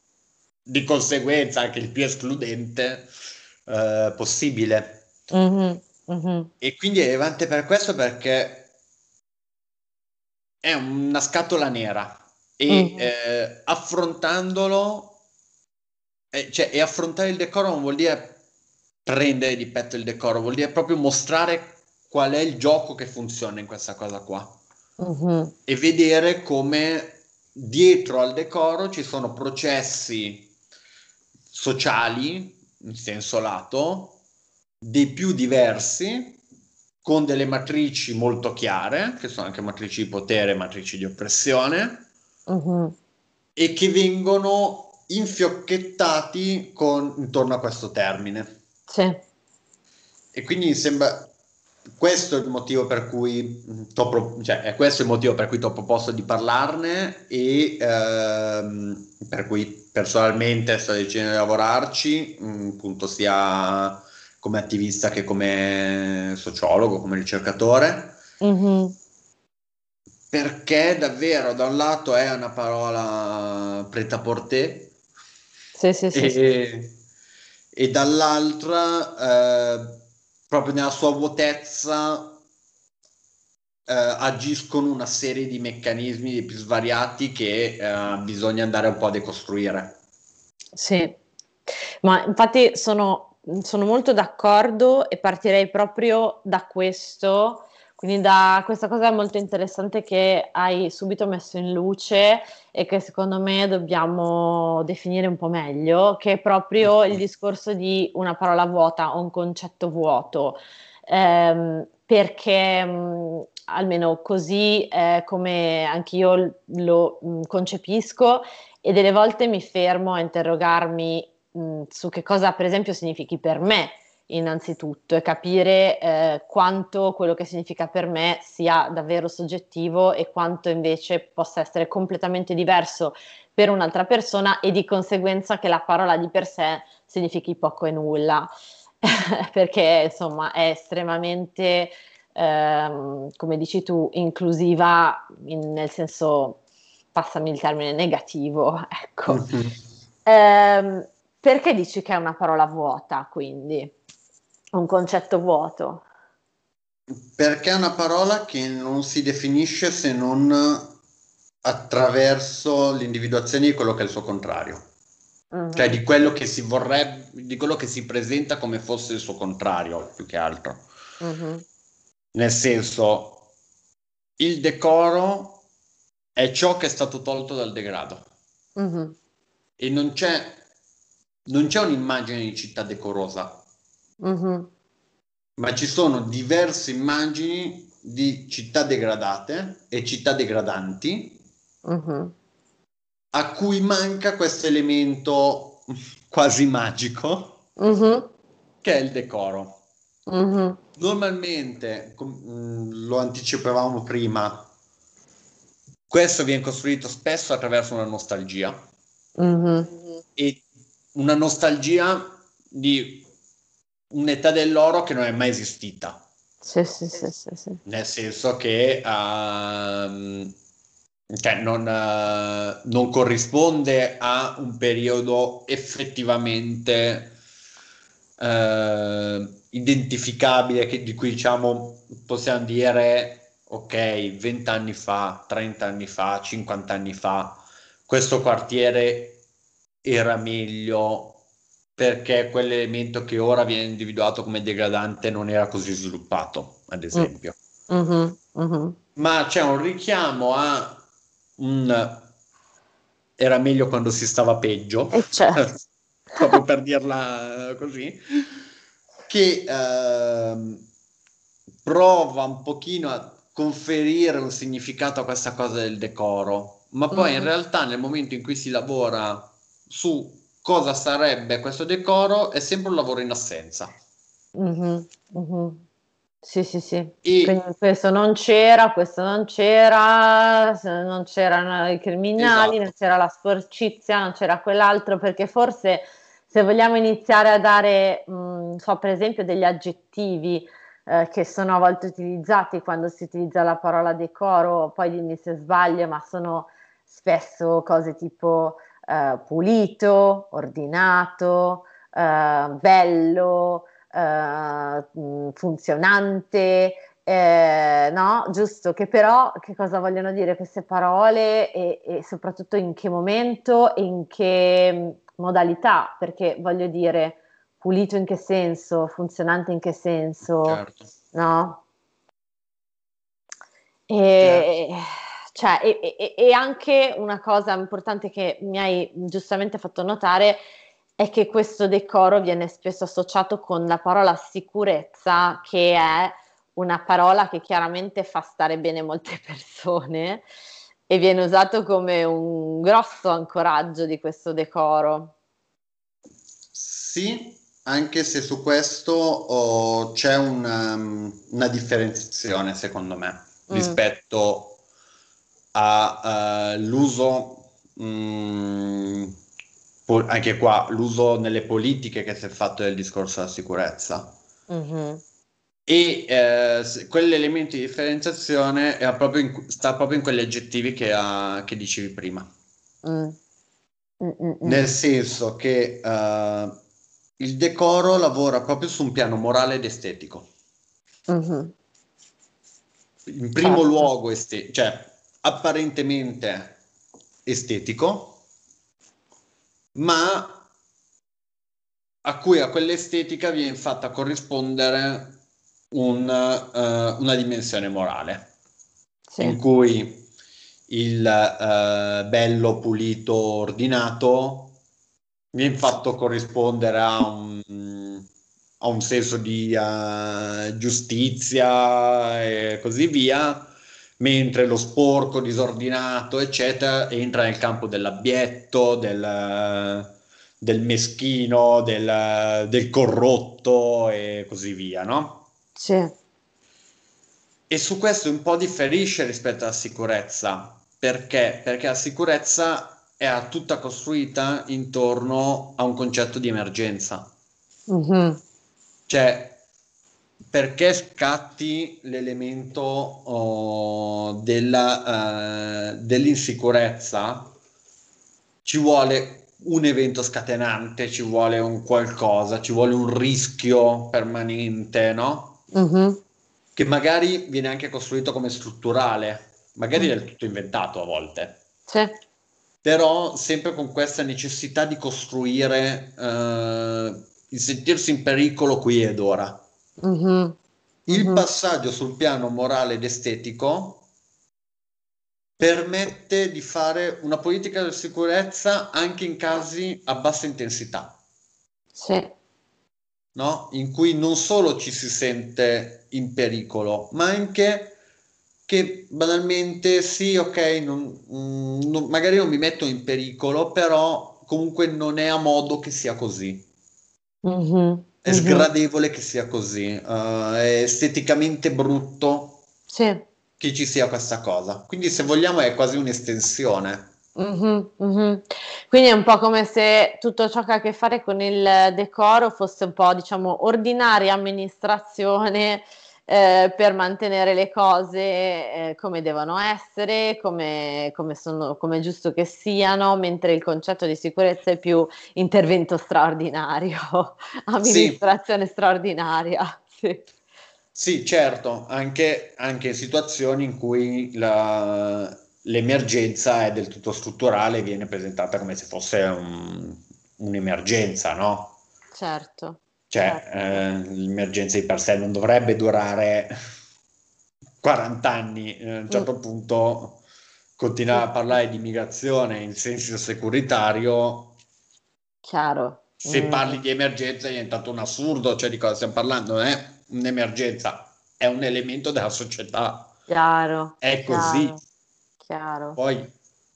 di conseguenza anche il più escludente eh, possibile. Mm-hmm, mm-hmm. E quindi è rilevante per questo perché è una scatola nera e mm-hmm. eh, affrontandolo, eh, cioè, e affrontare il decoro non vuol dire prendere di petto il decoro, vuol dire proprio mostrare qual è il gioco che funziona in questa cosa qua uh-huh. e vedere come dietro al decoro ci sono processi sociali, in senso lato, dei più diversi, con delle matrici molto chiare, che sono anche matrici di potere, matrici di oppressione, uh-huh. e che vengono infiocchettati con, intorno a questo termine. Sì. E quindi sembra, questo è il motivo per cui mm, pro, cioè, è questo il motivo per cui ti ho proposto di parlarne e ehm, per cui personalmente sto decidendo di lavorarci, mh, mm, appunto sia come attivista che come sociologo, come ricercatore. Mm-hmm. Perché davvero da un lato è una parola preta porté sì, sì, sì, e, sì. e dall'altra eh, proprio nella sua vuotezza eh, agiscono una serie di meccanismi più svariati che eh, bisogna andare un po' a decostruire. Sì, ma infatti sono, sono molto d'accordo e partirei proprio da questo. Quindi da questa cosa molto interessante che hai subito messo in luce e che secondo me dobbiamo definire un po' meglio, che è proprio il discorso di una parola vuota o un concetto vuoto. Ehm, perché mh, almeno così eh, come anch'io lo mh, concepisco e delle volte mi fermo a interrogarmi mh, su che cosa per esempio significhi per me innanzitutto e capire eh, quanto quello che significa per me sia davvero soggettivo e quanto invece possa essere completamente diverso per un'altra persona e di conseguenza che la parola di per sé significhi poco e nulla, [LAUGHS] perché insomma è estremamente, ehm, come dici tu, inclusiva in, nel senso, passami il termine negativo, ecco. Mm-hmm. Eh, perché dici che è una parola vuota, quindi? Un concetto vuoto. Perché è una parola che non si definisce se non attraverso l'individuazione di quello che è il suo contrario. Uh-huh. Cioè di quello che si vorrebbe, di quello che si presenta come fosse il suo contrario, più che altro. Uh-huh. Nel senso, il decoro è ciò che è stato tolto dal degrado. Uh-huh. E non c'è, non c'è un'immagine di città decorosa Uh-huh. Ma ci sono diverse immagini di città degradate e città degradanti uh-huh. a cui manca questo elemento quasi magico uh-huh. che è il decoro. Normalmente, com- mm, lo anticipavamo prima, questo viene costruito spesso attraverso una nostalgia e una nostalgia di un'età dell'oro che non è mai esistita. Sì, sì, sì, sì, sì. Nel senso che uh, cioè non, uh, non, corrisponde a un periodo effettivamente uh, identificabile che, di cui diciamo possiamo dire ok 20 anni fa 30 anni fa 50 anni fa questo quartiere era meglio perché quell'elemento che ora viene individuato come degradante non era così sviluppato ad esempio mm-hmm, mm-hmm. ma c'è un richiamo a un era meglio quando si stava peggio, eh certo. [LAUGHS] proprio per dirla così, che eh, prova un pochino a conferire un significato a questa cosa del decoro, ma poi mm-hmm. in realtà nel momento in cui si lavora su cosa sarebbe questo decoro è sempre un lavoro in assenza. Mm-hmm. Mm-hmm. Sì, sì, sì. E... Quindi questo non c'era, questo non c'era, non c'erano i criminali, esatto. non c'era la sporcizia, non c'era quell'altro, perché forse se vogliamo iniziare a dare, mh, so per esempio, degli aggettivi eh, che sono a volte utilizzati quando si utilizza la parola decoro, poi dimmi se sbaglio, ma sono spesso cose tipo eh, pulito, ordinato, eh, bello, eh, funzionante, eh, no? Giusto, che però che cosa vogliono dire queste parole e, e, soprattutto in che momento e in che modalità, perché voglio dire, pulito in che senso, funzionante in che senso, certo. no? E, certo. Cioè, e, e anche una cosa importante che mi hai giustamente fatto notare è che questo decoro viene spesso associato con la parola sicurezza, che è una parola che chiaramente fa stare bene molte [LAUGHS] persone e viene usato come un grosso ancoraggio di questo decoro. Sì, anche se su questo oh, c'è una, um, una, differenziazione, secondo me, mm. rispetto all'uso uh, um, anche qua l'uso nelle politiche che si è fatto del discorso della sicurezza. Mm-hmm. E eh, quell'elemento di differenziazione proprio in, sta proprio in quegli aggettivi che, ha, che dicevi prima. Mm. Nel senso che uh, il decoro lavora proprio su un piano morale ed estetico. Mm-hmm. In primo certo. luogo, este- cioè apparentemente estetico, ma a cui a quell'estetica viene fatta corrispondere un, uh, una dimensione morale, sì. in cui il uh, bello, pulito, ordinato viene fatto corrispondere a un, a un senso di uh, giustizia e così via, mentre lo sporco, disordinato, eccetera, entra nel campo dell'abietto, del, del meschino, del, del, corrotto e così via, no? Sì. E su questo un po' differisce rispetto alla sicurezza. Perché? Perché la sicurezza è tutta costruita intorno a un concetto di emergenza. Mm-hmm. Cioè, perché scatti l'elemento oh, della, uh, dell'insicurezza, ci vuole un evento scatenante, ci vuole un qualcosa, ci vuole un rischio permanente, no? Mm-hmm. Che magari viene anche costruito come strutturale, magari mm. del tutto inventato a volte. Sì. Però sempre con questa necessità di costruire, uh, di sentirsi in pericolo qui ed ora. Mm-hmm. Il mm-hmm. passaggio sul piano morale ed estetico permette di fare una politica di sicurezza anche in casi a bassa intensità. Sì. No? In cui non solo ci si sente in pericolo, ma anche che banalmente sì, ok, non, mm, non, magari non mi metto in pericolo, però comunque non è a modo che sia così. Mm-hmm è mm-hmm. sgradevole che sia così, uh, è esteticamente brutto sì. che ci sia questa cosa. Quindi se vogliamo è quasi un'estensione. Mm-hmm, mm-hmm. Quindi è un po' come se tutto ciò che ha a che fare con il decoro fosse un po', diciamo, ordinaria amministrazione eh, per mantenere le cose eh, come devono essere, come, come, sono, come è giusto che siano, mentre il concetto di sicurezza è più intervento straordinario, [LAUGHS] amministrazione sì. straordinaria. [LAUGHS] Sì. sì certo, anche, anche, in situazioni in cui la, l'emergenza è del tutto strutturale viene presentata come se fosse un, un'emergenza, no? Certo. Cioè, certo. eh, l'emergenza di per sé non dovrebbe durare 40 anni, eh, a un certo mm. punto continuare a parlare di migrazione in senso securitario. Chiaro. Se mm. parli di emergenza è diventato un assurdo, cioè di cosa stiamo parlando? Non è un'emergenza, è un elemento della società. Chiaro. È così. Chiaro. chiaro. Poi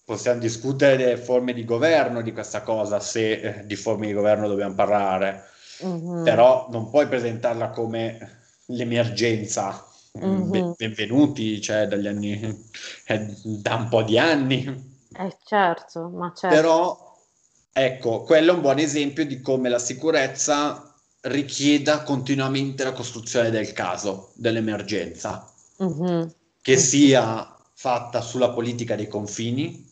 possiamo discutere delle forme di governo di questa cosa, se eh, di forme di governo dobbiamo parlare mm-hmm. però non puoi presentarla come l'emergenza. Mm-hmm. Benvenuti, cioè dagli anni, eh, da un po' di anni. Eh certo, ma certo. Però, ecco, quello è un buon esempio di come la sicurezza richieda continuamente la costruzione del caso, dell'emergenza, mm-hmm. che sia fatta sulla politica dei confini,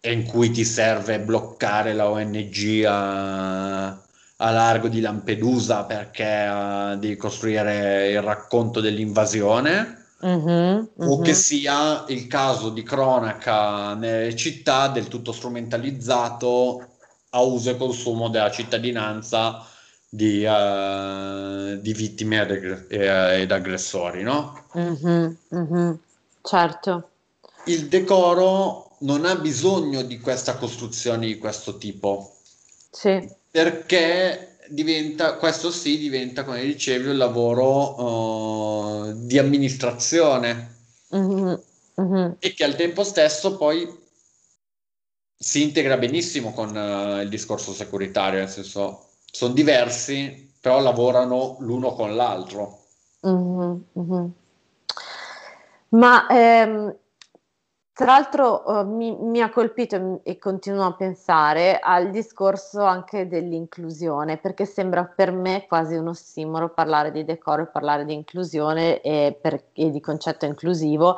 in cui ti serve bloccare la ONG a, a largo di Lampedusa perché uh, devi costruire il racconto dell'invasione. Mm-hmm, o che sia il caso di cronaca nelle città del tutto strumentalizzato a uso e consumo della cittadinanza di, uh, di vittime ed, ed, ed, aggressori, no? Mm-hmm, mm-hmm. Certo. Il decoro non ha bisogno di questa costruzione di questo tipo. Sì perché diventa, questo sì, diventa, come dicevi, un lavoro uh, di amministrazione mm-hmm. Mm-hmm. e che al tempo stesso poi si integra benissimo con uh, il discorso securitario, nel senso sono diversi, però lavorano l'uno con l'altro. Mm-hmm. Ma ehm, tra l'altro uh, mi, mi, ha colpito e continuo a pensare al discorso anche dell'inclusione, perché sembra per me quasi uno ossimoro parlare di decoro e parlare di inclusione e, per, e di concetto inclusivo,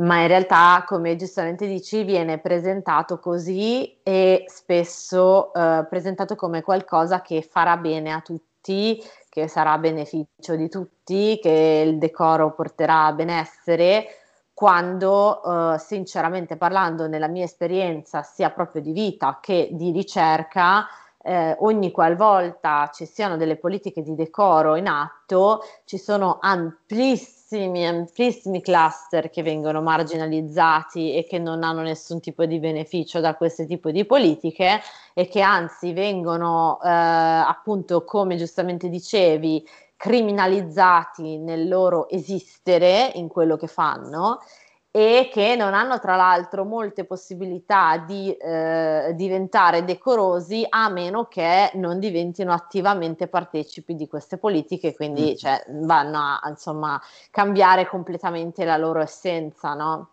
ma in realtà, come giustamente dici, viene presentato così e spesso uh, presentato come qualcosa che farà bene a tutti, che sarà a beneficio di tutti, che il decoro porterà benessere quando uh, sinceramente parlando nella mia esperienza sia proprio di vita che di ricerca, eh, ogni qualvolta ci siano delle politiche di decoro in atto, ci sono amplissimi, amplissimi cluster che vengono marginalizzati e che non hanno nessun tipo di beneficio da questo tipo di politiche e che anzi vengono eh, appunto, come giustamente dicevi, criminalizzati nel loro esistere in quello che fanno e che non hanno tra l'altro molte possibilità di eh, diventare decorosi a meno che non diventino attivamente partecipi di queste politiche, quindi mm. cioè, vanno a insomma cambiare completamente la loro essenza, no?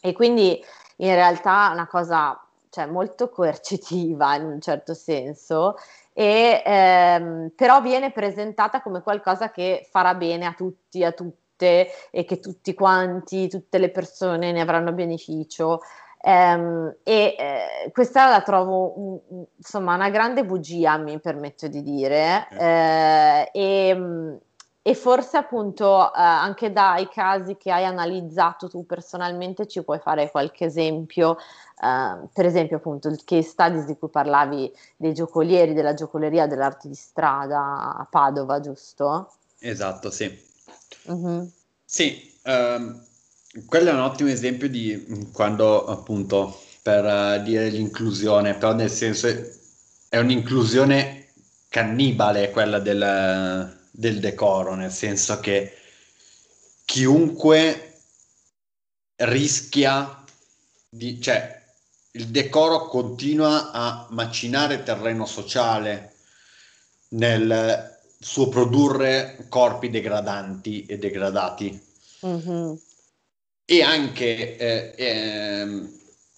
E quindi in realtà è una cosa cioè, molto coercitiva in un certo senso e, ehm, però viene presentata come qualcosa che farà bene a tutti, a tutte e che tutti quanti, tutte le persone ne avranno beneficio. Um, e eh, questa la trovo insomma una grande bugia, mi permetto di dire, eh, e, e, forse appunto eh, anche dai casi che hai analizzato tu personalmente ci puoi fare qualche esempio Uh, per esempio appunto il case studies di cui parlavi dei giocolieri della giocoleria dell'arte di strada a Padova, giusto? Esatto, sì. Mm-hmm. Sì, um, quello è un ottimo esempio di mm, quando appunto per uh, dire l'inclusione, però nel senso è, è un'inclusione cannibale quella del, del decoro, nel senso che chiunque rischia di, cioè il decoro continua a macinare terreno sociale nel suo produrre corpi degradanti e degradati. Mm-hmm. E anche, eh, eh,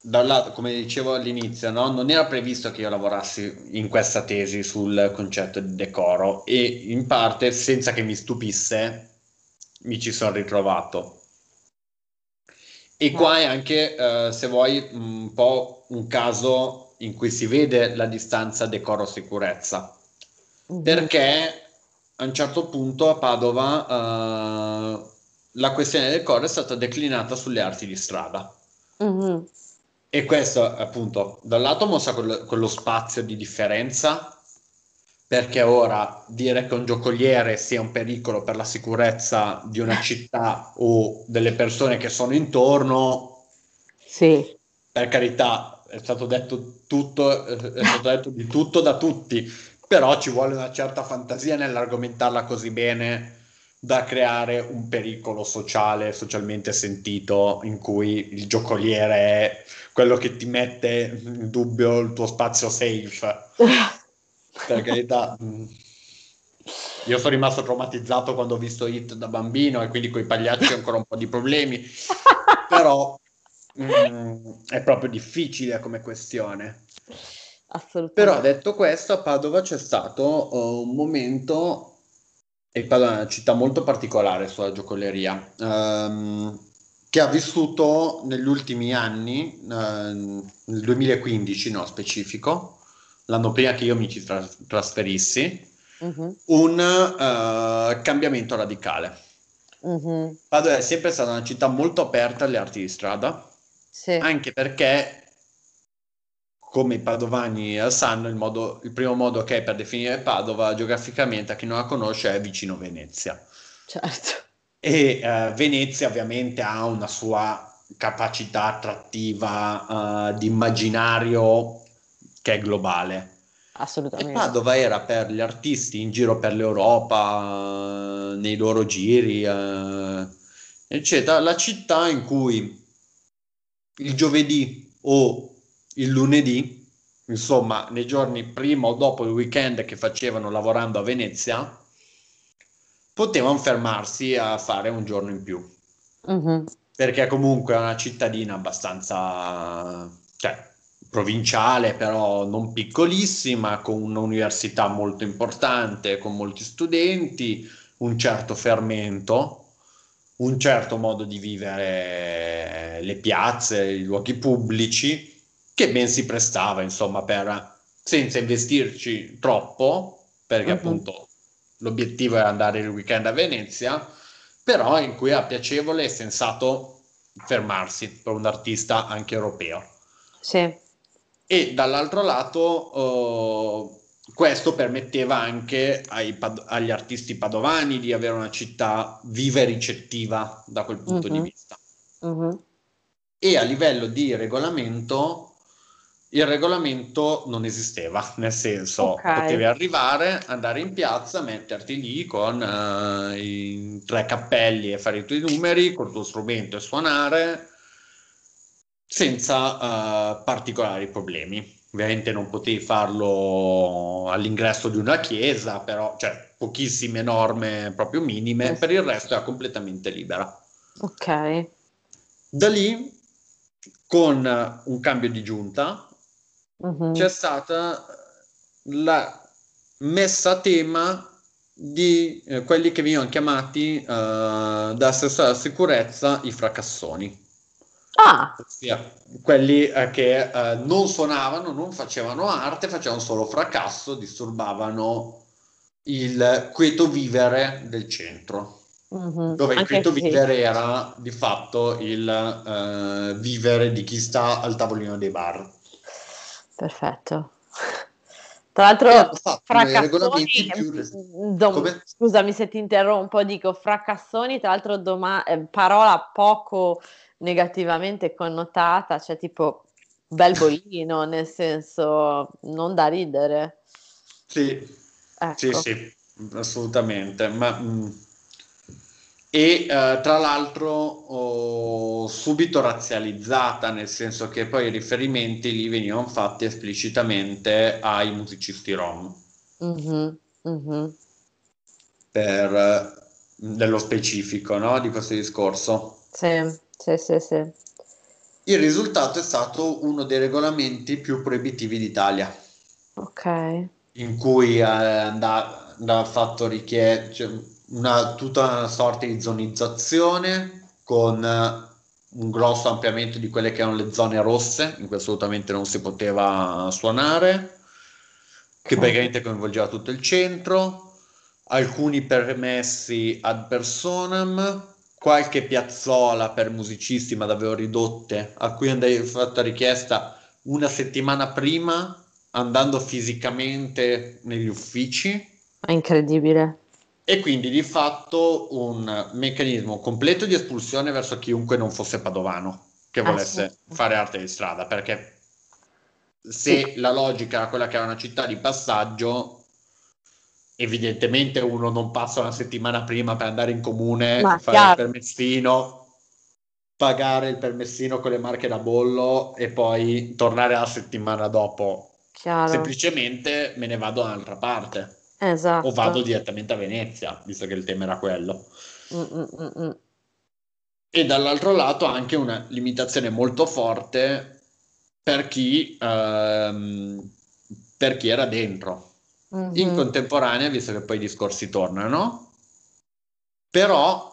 lato, come dicevo all'inizio, no? non era previsto che io lavorassi in questa tesi sul concetto di decoro e in parte, senza che mi stupisse, mi ci sono ritrovato. E qua è anche, eh, se vuoi, un po' un caso in cui si vede la distanza decoro-sicurezza. Mm-hmm. Perché a un certo punto a Padova eh, la questione del decoro è stata declinata sulle arti di strada. Mm-hmm. E questo appunto da un lato mostra quello, quello spazio di differenza perché ora dire che un giocoliere sia un pericolo per la sicurezza di una città o delle persone che sono intorno, sì. per carità, è stato detto tutto, è stato detto di tutto da tutti, però ci vuole una certa fantasia nell'argomentarla così bene da creare un pericolo sociale, socialmente sentito, in cui il giocoliere è quello che ti mette in dubbio il tuo spazio safe. [LAUGHS] per carità. [LAUGHS] Io sono rimasto traumatizzato quando ho visto Hit da bambino e quindi con i pagliacci ho ancora un po' di problemi, [LAUGHS] però mm, è proprio difficile come questione. Assolutamente. Però detto questo, a Padova c'è stato uh, un momento, e Padova è una città molto particolare sulla giocoleria, um, che ha vissuto negli ultimi anni, uh, nel 2015 no specifico, l'anno prima che io mi ci tra- trasferissi, uh-huh. un uh, cambiamento radicale. Uh-huh. Padova è sempre stata una città molto aperta alle arti di strada, sì. anche perché, come i padovani sanno, il, modo, il primo modo che è per definire Padova geograficamente, a chi non la conosce, è vicino Venezia. Certo. E uh, Venezia ovviamente ha una sua capacità attrattiva uh, di immaginario che è globale. Assolutamente. E Padova era per gli artisti in giro per l'Europa, nei loro giri, eh, eccetera, la città in cui il giovedì o il lunedì, insomma, nei giorni prima o dopo il weekend che facevano lavorando a Venezia, potevano fermarsi a fare un giorno in più. Uh-huh. Perché comunque è una cittadina abbastanza... Cioè, provinciale, però non piccolissima, con un'università molto importante, con molti studenti, un certo fermento, un certo modo di vivere le piazze, i luoghi pubblici, che ben si prestava, insomma, per senza investirci troppo, perché uh-huh. appunto l'obiettivo era andare il weekend a Venezia, però in cui era piacevole e sensato fermarsi per un artista anche europeo. Sì e dall'altro lato uh, questo permetteva anche pad- agli artisti padovani di avere una città viva e ricettiva da quel punto uh-huh. di mhm. vista. Uh-huh. E a livello di regolamento, il regolamento non esisteva, nel senso okay. potevi arrivare, andare in piazza, metterti lì con uh, i tre cappelli e fare i tuoi numeri col tuo strumento e suonare senza uh, particolari problemi. Ovviamente non potevi farlo all'ingresso di una chiesa, però cioè, pochissime norme proprio minime, per il resto era completamente libera. Ok. Da lì, con un cambio di giunta, uh-huh. c'è stata la messa a tema di eh, quelli che venivano chiamati uh, da assessore alla sicurezza i fracassoni. Ah. Ossia, quelli eh, che eh, non suonavano, non facevano arte, facevano solo fracasso, disturbavano il quieto vivere del centro. Mm-hmm. Dove il quieto sì. vivere era di fatto il eh, vivere di chi sta al tavolino dei bar. Perfetto. Tra l'altro, fracassoni, più... dom- scusami se ti interrompo, dico fracassoni, tra l'altro doma- eh, parola poco negativamente connotata, cioè tipo bel bolino, [LAUGHS] nel senso non da ridere. Sì, ecco. sì, sì, assolutamente. Ma, mh, mm, e uh, tra l'altro oh, subito razzializzata, nel senso che poi i riferimenti lì venivano fatti esplicitamente ai musicisti rom. Mm-hmm, mm-hmm. Per, nello specifico no, di questo discorso. Sì. Sì, sì, sì. Il risultato è stato uno dei regolamenti più proibitivi d'Italia. Ok. In cui eh, andava, fatto richiedere, cioè, una, tutta una sorta di zonizzazione con un grosso ampliamento di quelle che erano le zone rosse, in cui assolutamente non si poteva suonare, che praticamente coinvolgeva tutto il centro, alcuni permessi ad personam, qualche piazzola per musicisti, ma davvero ridotte, a cui andai fatta richiesta una settimana prima, andando fisicamente negli uffici. È incredibile. E quindi di fatto un meccanismo completo di espulsione verso chiunque non fosse padovano che ah, volesse fare arte di strada, perché se la logica era quella che era una città di passaggio, evidentemente uno non passa una settimana prima per andare in comune, Ma, fare chiaro. il permessino, pagare il permessino con le marche da bollo e poi tornare la settimana dopo. Chiaro. Semplicemente me ne vado da un'altra parte. Esatto. O vado direttamente a Venezia, visto che il tema era quello. Mm-mm-mm. E dall'altro lato anche una limitazione molto forte per chi, ehm, per chi era dentro. Mm-hmm. In contemporanea, visto che poi i discorsi tornano, però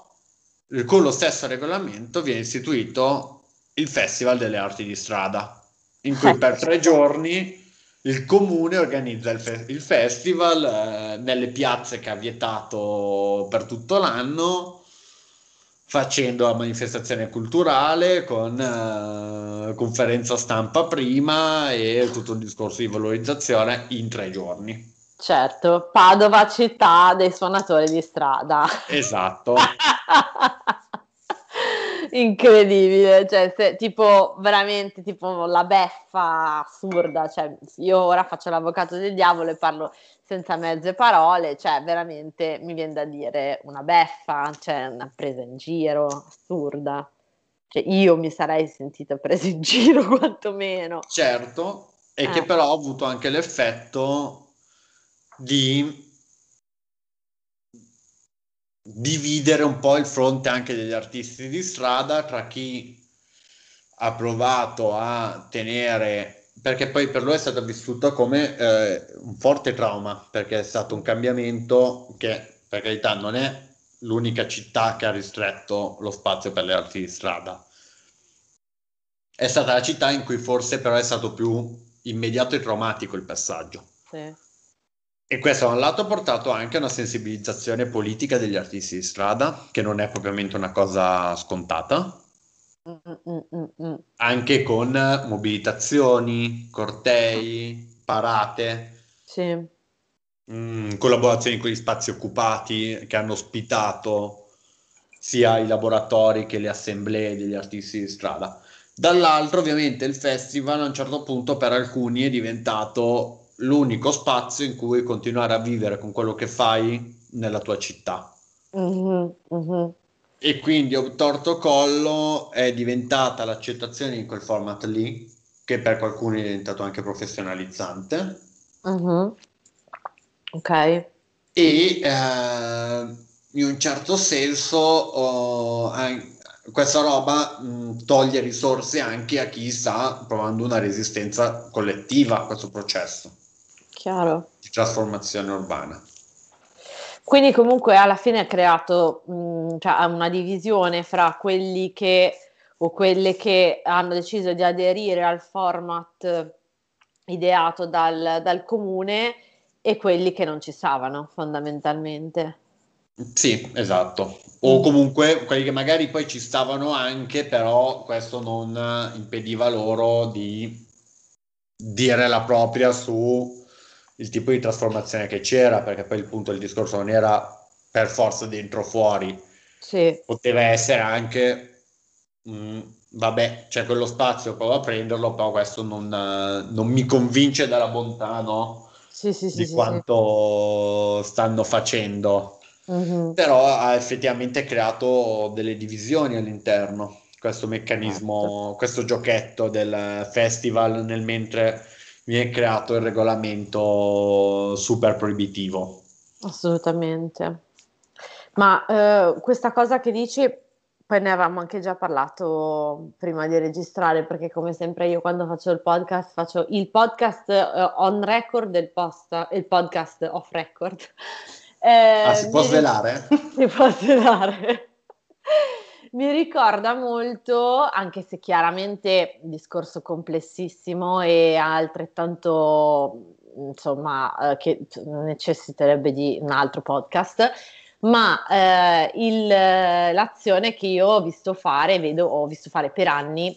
con lo stesso regolamento viene istituito il Festival delle Arti di Strada, in cui per tre giorni il comune organizza il, fe- il festival eh, nelle piazze che ha vietato per tutto l'anno, facendo la manifestazione culturale con eh, conferenza stampa prima e tutto un discorso di valorizzazione in tre giorni. Certo, Padova città dei suonatori di strada. Esatto. [LAUGHS] incredibile, cioè se, tipo veramente tipo la beffa assurda, cioè io ora faccio l'avvocato del diavolo e parlo senza mezze parole, cioè veramente mi viene da dire una beffa, cioè una presa in giro assurda. Cioè io mi sarei sentita presa in giro [LAUGHS] quantomeno. Certo, e eh. che però ha avuto anche l'effetto di dividere un po' il fronte anche degli artisti di strada tra chi ha provato a tenere perché poi per lui è stato vissuto come eh, un forte trauma perché è stato un cambiamento che per carità non è l'unica città che ha ristretto lo spazio per le arti di strada è stata la città in cui forse però è stato più immediato e traumatico il passaggio sì. E questo da un lato ha portato anche a una sensibilizzazione politica degli artisti di strada, che non è propriamente una cosa scontata, anche con mobilitazioni, cortei, parate, sì. mh, mm, collaborazioni con gli spazi occupati che hanno ospitato sia i laboratori che le assemblee degli artisti di strada. Dall'altro, ovviamente, il festival a un certo punto per alcuni è diventato l'unico spazio in cui continuare a vivere con quello che fai nella tua città. Mm-hmm, mm-hmm. E quindi Torto Collo è diventata l'accettazione in quel format lì, che per qualcuno è diventato anche professionalizzante. Mm-hmm. Ok. E eh, in un certo senso oh, questa roba mh, toglie risorse anche a chi sta provando una resistenza collettiva a questo processo. Chiaro. di trasformazione urbana. Quindi comunque alla fine ha creato mh, cioè, una divisione fra quelli che o quelle che hanno deciso di aderire al format ideato dal, dal comune e quelli che non ci stavano fondamentalmente. Sì, esatto. O comunque quelli che magari poi ci stavano anche, però questo non impediva loro di dire la propria su il tipo di trasformazione che c'era, perché poi il punto del discorso non era per forza dentro o fuori, sì. poteva essere anche, mh, mm, vabbè, c'è quello spazio, provo a prenderlo, però questo non, non mi convince dalla bontà no? sì, sì, di quanto stanno facendo. Mm-hmm. Però ha effettivamente creato delle divisioni all'interno, questo meccanismo, certo. questo giochetto del festival nel mentre viene creato il regolamento super proibitivo. Assolutamente. Ma eh, questa cosa che dici, poi ne avevamo anche già parlato prima di registrare, perché come sempre io quando faccio il podcast faccio il podcast uh, on record e il, post, il podcast off record. Eh, ah, si può svelare? [LAUGHS] si può svelare. Mi ricorda molto, anche se chiaramente discorso complessissimo e altrettanto, insomma, eh, che necessiterebbe di un altro podcast, ma eh, il, l'azione che io ho visto fare, vedo, ho visto fare per anni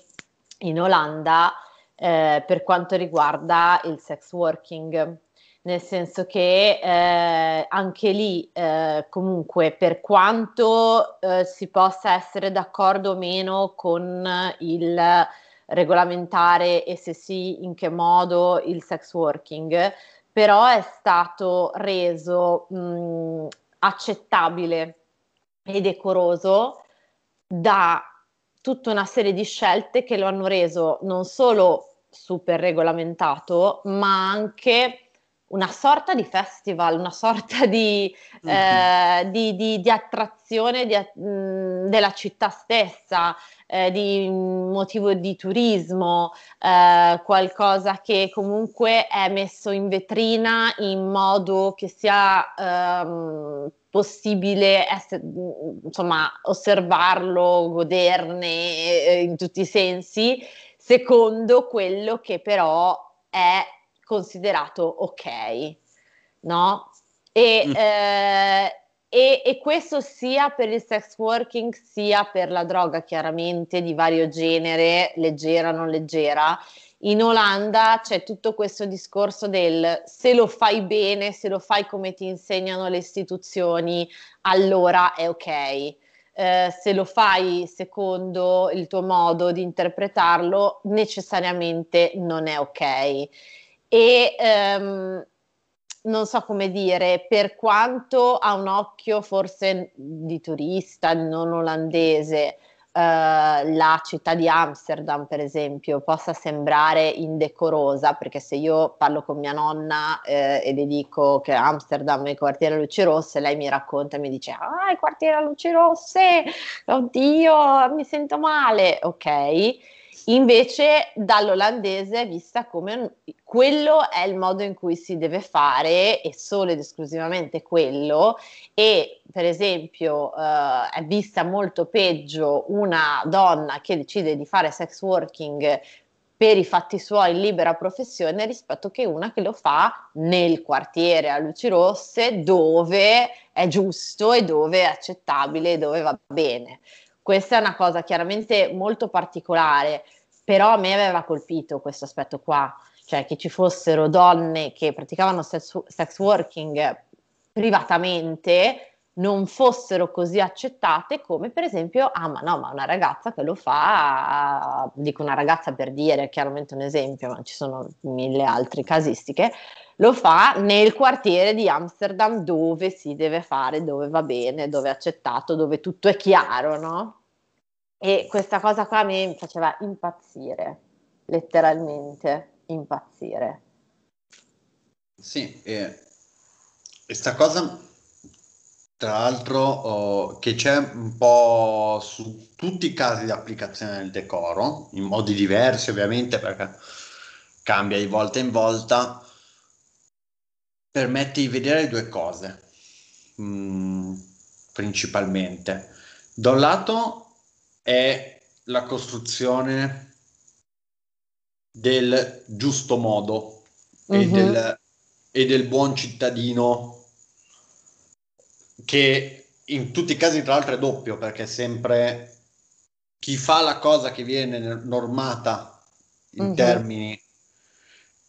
in Olanda eh, per quanto riguarda il sex working nel senso che eh, anche lì eh, comunque per quanto eh, si possa essere d'accordo o meno con il regolamentare e se sì in che modo il sex working, però è stato reso mh, accettabile e decoroso da tutta una serie di scelte che lo hanno reso non solo super regolamentato, ma anche una sorta di festival, una sorta di, mm-hmm. [LAUGHS] eh, di, di, di attrazione mh, mm, della città stessa, eh, di motivo di turismo, eh, qualcosa che comunque è messo in vetrina in modo che sia ehm, possibile essere, insomma, osservarlo, goderne eh, in tutti i sensi, secondo quello che però è considerato ok, no? E, mm. eh, e, e, questo sia per il sex working sia per la droga chiaramente di vario genere, leggera o non leggera. In Olanda c'è tutto questo discorso del se lo fai bene, se lo fai come ti insegnano le istituzioni, allora è ok. Eh, se lo fai secondo il tuo modo di interpretarlo, necessariamente non è ok e ehm, non so come dire, per quanto a un occhio forse di turista non olandese, Uh, la città di Amsterdam, per esempio, possa sembrare indecorosa, perché se io parlo con mia nonna eh, e le dico che Amsterdam è il quartiere a luci rosse, lei mi racconta e mi dice: Ah, il quartiere a luci rosse, oddio, mi sento male. Ok Invece dall'olandese è vista come quello è il modo in cui si deve fare e solo ed esclusivamente quello e per esempio eh, è vista molto peggio una donna che decide di fare sex working per i fatti suoi in libera professione rispetto che una che lo fa nel quartiere a luci rosse dove è giusto e dove è accettabile e dove va bene. Questa è una cosa chiaramente molto particolare, però a me aveva colpito questo aspetto qua, cioè che ci fossero donne che praticavano sex, sex working privatamente non fossero così accettate come per esempio, ah ma no, ma una ragazza che lo fa, dico una ragazza per dire, chiaramente un esempio, ma ci sono mille altre casistiche, lo fa nel quartiere di Amsterdam dove si deve fare, dove va bene, dove è accettato, dove tutto è chiaro, no? E questa cosa qua mi faceva impazzire, letteralmente impazzire. Sì, e questa cosa, tra l'altro, oh, che c'è un po' su tutti i casi di applicazione del decoro, in modi diversi ovviamente, perché cambia di volta in volta, permette di vedere due cose, mh, mm, principalmente. Da un lato è la costruzione del giusto modo uh-huh. e, del, e del buon cittadino che in tutti i casi tra l'altro è doppio perché sempre chi fa la cosa che viene normata in uh-huh. termini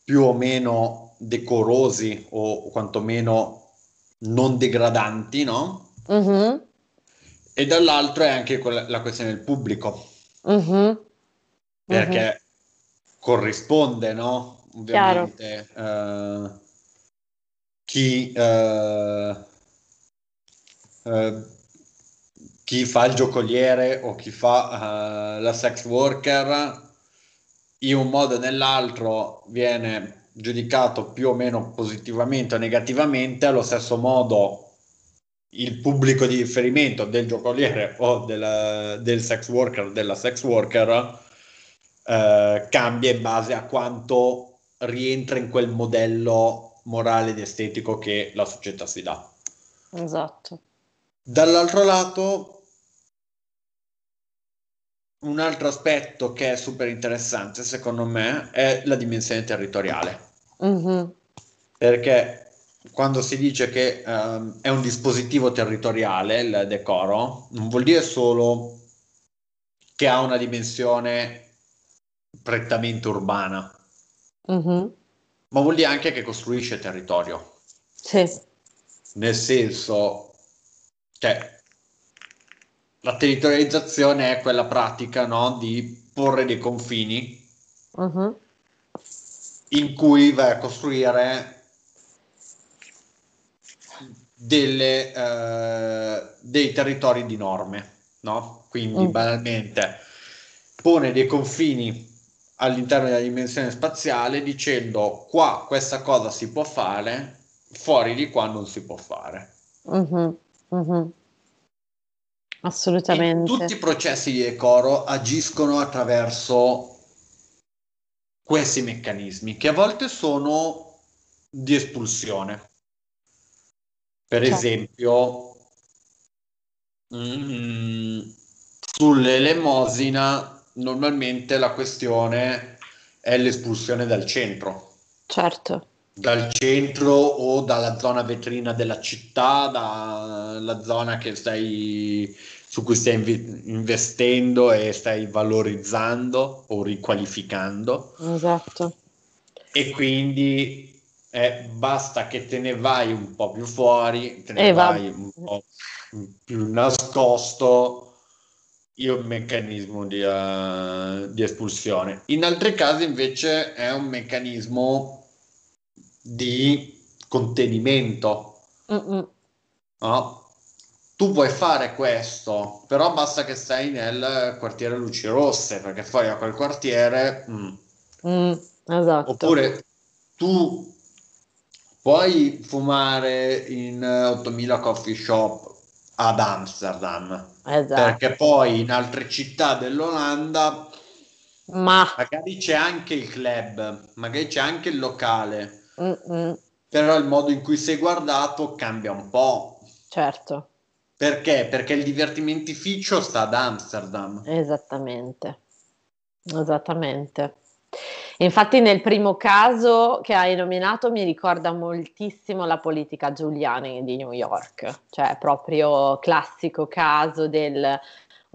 più o meno decorosi o quantomeno non degradanti, no? Uh-huh e dall'altro è anche la questione del pubblico. Uh-huh. Perché uh-huh. corrisponde, no? Ovviamente. Uh, chi, uh, uh, chi, fa il giocoliere o chi fa la sex worker in un modo o nell'altro viene giudicato più o meno positivamente o negativamente, allo stesso modo il pubblico di riferimento del giocoliere o della, del sex worker, della sex worker, eh, cambia in base a quanto rientra in quel modello morale ed estetico che la società si dà. Esatto. Dall'altro lato, un altro aspetto che è super interessante, secondo me, è la dimensione territoriale. Mm-hmm. Perché quando si dice che um, è un dispositivo territoriale il decoro, non vuol dire solo che ha una dimensione prettamente urbana, mm-hmm. ma vuol dire anche che costruisce territorio. Sì. Nel senso, cioè, la territorializzazione è quella pratica no? di porre dei confini mm-hmm. in cui vai a costruire delle, uh, dei territori di norme, no? Quindi mm. banalmente pone dei confini all'interno della dimensione spaziale dicendo qua questa cosa si può fare, fuori di qua non si può fare. Mm-hmm. Mm-hmm. Assolutamente. E tutti i processi di decoro agiscono attraverso questi meccanismi che a volte sono di espulsione. Per certo. esempio, mm, sull'elemosina normalmente la questione è l'espulsione dal centro. Certo. Dal centro o dalla zona vetrina della città, dalla zona stai, su cui stai inv- investendo e stai valorizzando o riqualificando. Esatto. E quindi eh, basta che te ne vai un po' più fuori, te ne eh, vai va. un po' più nascosto, io un meccanismo di, uh, di, espulsione. In altri casi invece è un meccanismo di contenimento. No? Tu puoi fare questo, però basta che stai nel quartiere Luci Rosse, perché fuori a quel quartiere... Mm. Mm, esatto. Oppure tu Puoi fumare in 8000 coffee shop ad Amsterdam, esatto. perché poi in altre città dell'Olanda Ma... magari c'è anche il club, magari c'è anche il locale, Mm-mm. però il modo in cui sei guardato cambia un po'. Certo. Perché? Perché il divertimentificio sta ad Amsterdam. Esattamente. Esattamente. Infatti nel primo caso che hai nominato mi ricorda moltissimo la politica Giuliani di New York, cioè proprio classico caso del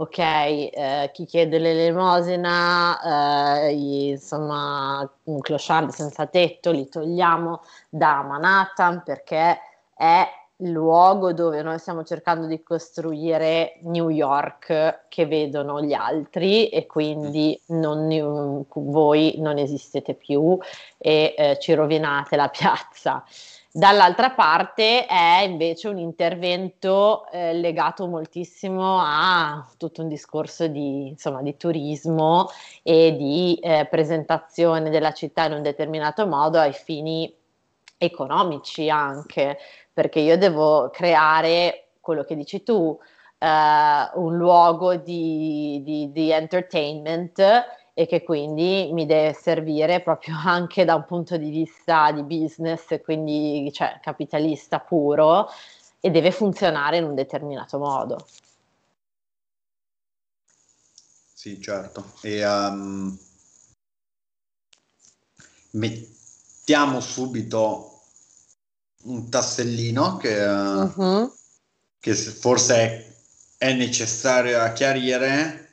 ok, eh, chi chiede l'elemosina, eh, insomma un clochard senza tetto li togliamo da Manhattan perché è luogo dove noi stiamo cercando di costruire New York che vedono gli altri e quindi non, voi non esistete più e eh, ci rovinate la piazza. Dall'altra parte è invece un intervento eh, legato moltissimo a tutto un discorso di, insomma, di turismo e di eh, presentazione della città in un determinato modo ai fini economici anche, perché io devo creare quello che dici tu, uh, un luogo di, di, di, entertainment e che quindi mi deve servire proprio [LAUGHS] anche da un punto di vista di business, quindi cioè, capitalista puro, e deve funzionare in un determinato modo. Sì, certo. E um, mettiamo subito un tassellino che, uh-huh. che forse è, è necessario chiarire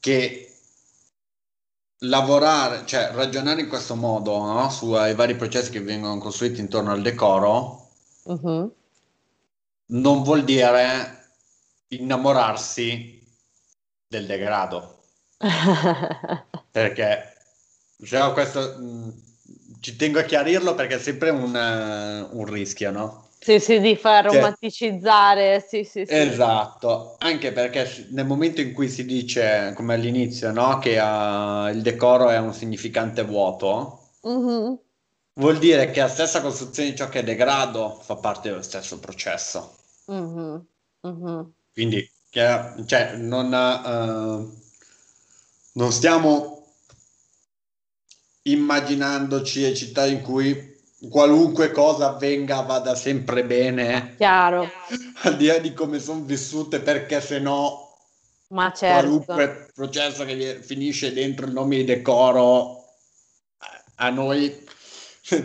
che lavorare, cioè ragionare in questo modo no? sui vari processi che vengono costruiti intorno al decoro uh-huh. non vuol dire innamorarsi del degrado [LAUGHS] perché cioè, questo ci tengo a chiarirlo perché è sempre un, uh, un rischio, no? Sì, sì, di far romanticizzare, sì, sì, sì. Esatto, anche perché nel momento in cui si dice, come all'inizio, no, che uh, il decoro è un significante vuoto, mm-hmm. vuol dire che la stessa costruzione di ciò che è degrado fa parte dello stesso processo. Mm-hmm. Mm-hmm. Quindi, che, cioè, non, uh, non stiamo immaginandoci le città in cui qualunque cosa avvenga vada sempre bene. Chiaro. [LAUGHS] Al di là di come sono vissute, perché se no ma certo. qualunque processo che finisce dentro il nome di decoro a noi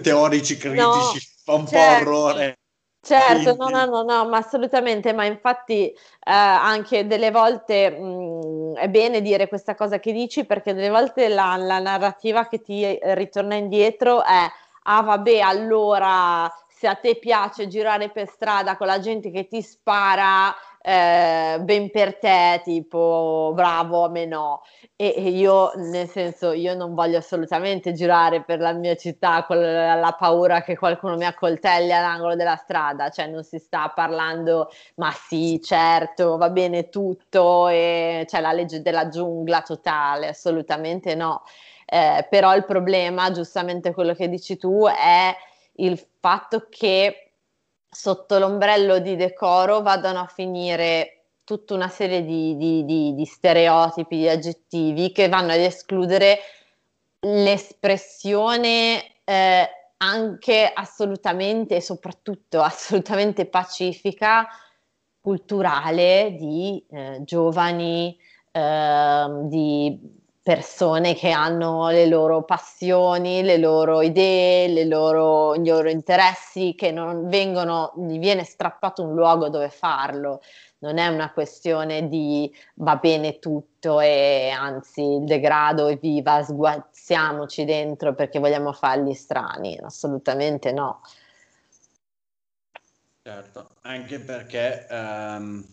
teorici critici no, fa un certo. po' orrore. Certo, no, no, no, no, ma assolutamente, ma infatti eh, anche delle volte mh, mm, è bene dire questa cosa che dici perché delle volte la, la narrativa che ti ritorna indietro è, ah vabbè, allora se a te piace girare per strada con la gente che ti spara, eh, ben per te, tipo bravo, a me no. E, e, io, nel senso, io non voglio assolutamente girare per la mia città con la, la paura che qualcuno mi accoltelli all'angolo della strada, cioè non si sta parlando, ma sì, certo, va bene tutto, e c'è la legge della giungla totale, assolutamente no. Eh, però il problema, giustamente quello che dici tu, è il fatto che sotto l'ombrello di decoro vadano a finire tutta una serie di, di, di, di stereotipi, di aggettivi che vanno ad escludere l'espressione eh, anche assolutamente e soprattutto [LAUGHS] assolutamente pacifica, culturale di eh, giovani, eh, di persone che hanno le loro passioni, le loro idee, le loro, i loro interessi, che non vengono, gli viene strappato un luogo dove farlo. Non è una questione di va bene tutto e anzi il degrado è viva, sguazziamoci dentro perché vogliamo farli strani. Assolutamente no. Certo, anche perché um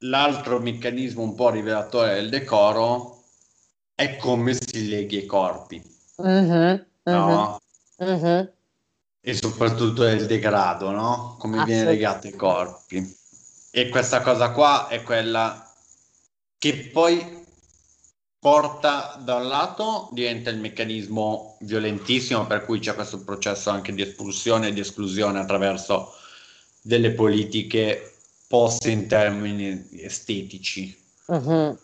L'altro meccanismo un po' rivelatore del decoro è come si leghi i corpi, mm-hmm, no? Mm-hmm. E soprattutto il degrado, no? Come viene legato ai corpi. E questa cosa qua è quella che poi porta da un lato diventa il meccanismo violentissimo per cui c'è questo processo anche di espulsione e di esclusione attraverso delle politiche poste in termini estetici. Uh-huh.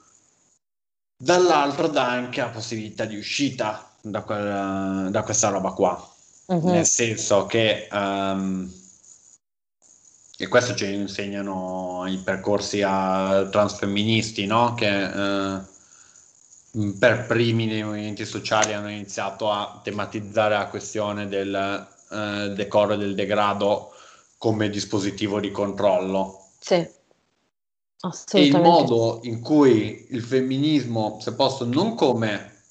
Dall'altro dà anche la possibilità di uscita da, quella, da questa roba qua. Uh-huh. Nel senso che, um, e questo ci insegnano i percorsi a transfemministi, no? che uh, per primi nei movimenti sociali hanno iniziato a tematizzare la questione del uh, decoro e del degrado come dispositivo di controllo sì, E il modo in cui il femminismo si è posto non come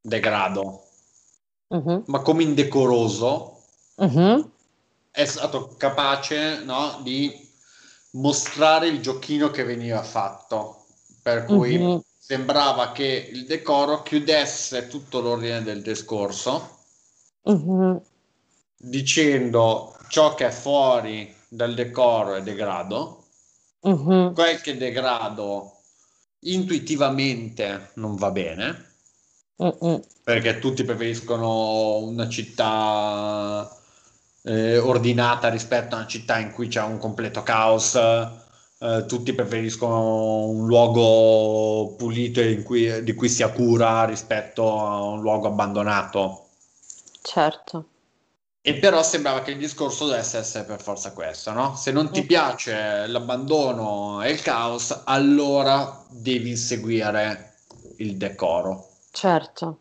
degrado, uh-huh. ma come indecoroso, uh-huh. è stato capace no, di mostrare il giochino che veniva fatto, per cui uh-huh. sembrava che il decoro chiudesse tutto l'ordine del discorso, dicendo ciò che è fuori dal decoro e degrado, uh-huh. qualche degrado intuitivamente non va bene, uh-uh. perché tutti preferiscono una città eh, ordinata rispetto a una città in cui c'è un completo caos. Eh, tutti preferiscono un luogo pulito cui, di cui si ha cura rispetto a un luogo abbandonato. Certo. E però sembrava che il discorso dovesse essere per forza questo, no? Se non ti piace l'abbandono e il caos, allora devi inseguire il decoro. Certo.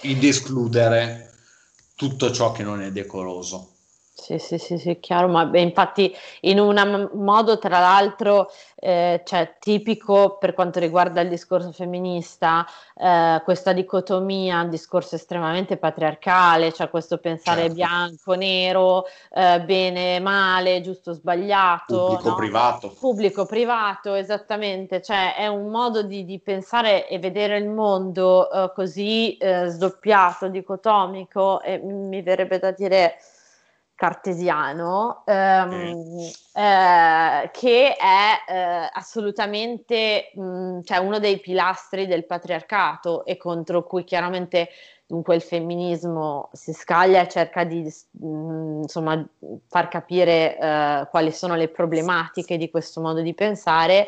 Ed escludere tutto ciò che non è decoroso. Sì, sì, sì, sì, chiaro, ma beh, infatti in un modo tra l'altro eh, cioè, tipico per quanto riguarda il discorso femminista, eh, questa dicotomia, un discorso estremamente patriarcale, cioè questo pensare certo. bianco, nero, eh, bene, male, giusto, sbagliato. Pubblico, no? privato. Pubblico, privato, esattamente, cioè è un modo di, di pensare e vedere il mondo eh, così eh, sdoppiato, dicotomico e mi verrebbe da dire cartesiano ehm, eh, che è eh, assolutamente mh, mm, cioè uno dei pilastri del patriarcato e contro cui chiaramente dunque il femminismo si scaglia e cerca di mh, mm, insomma far capire eh, quali sono le problematiche di questo modo di pensare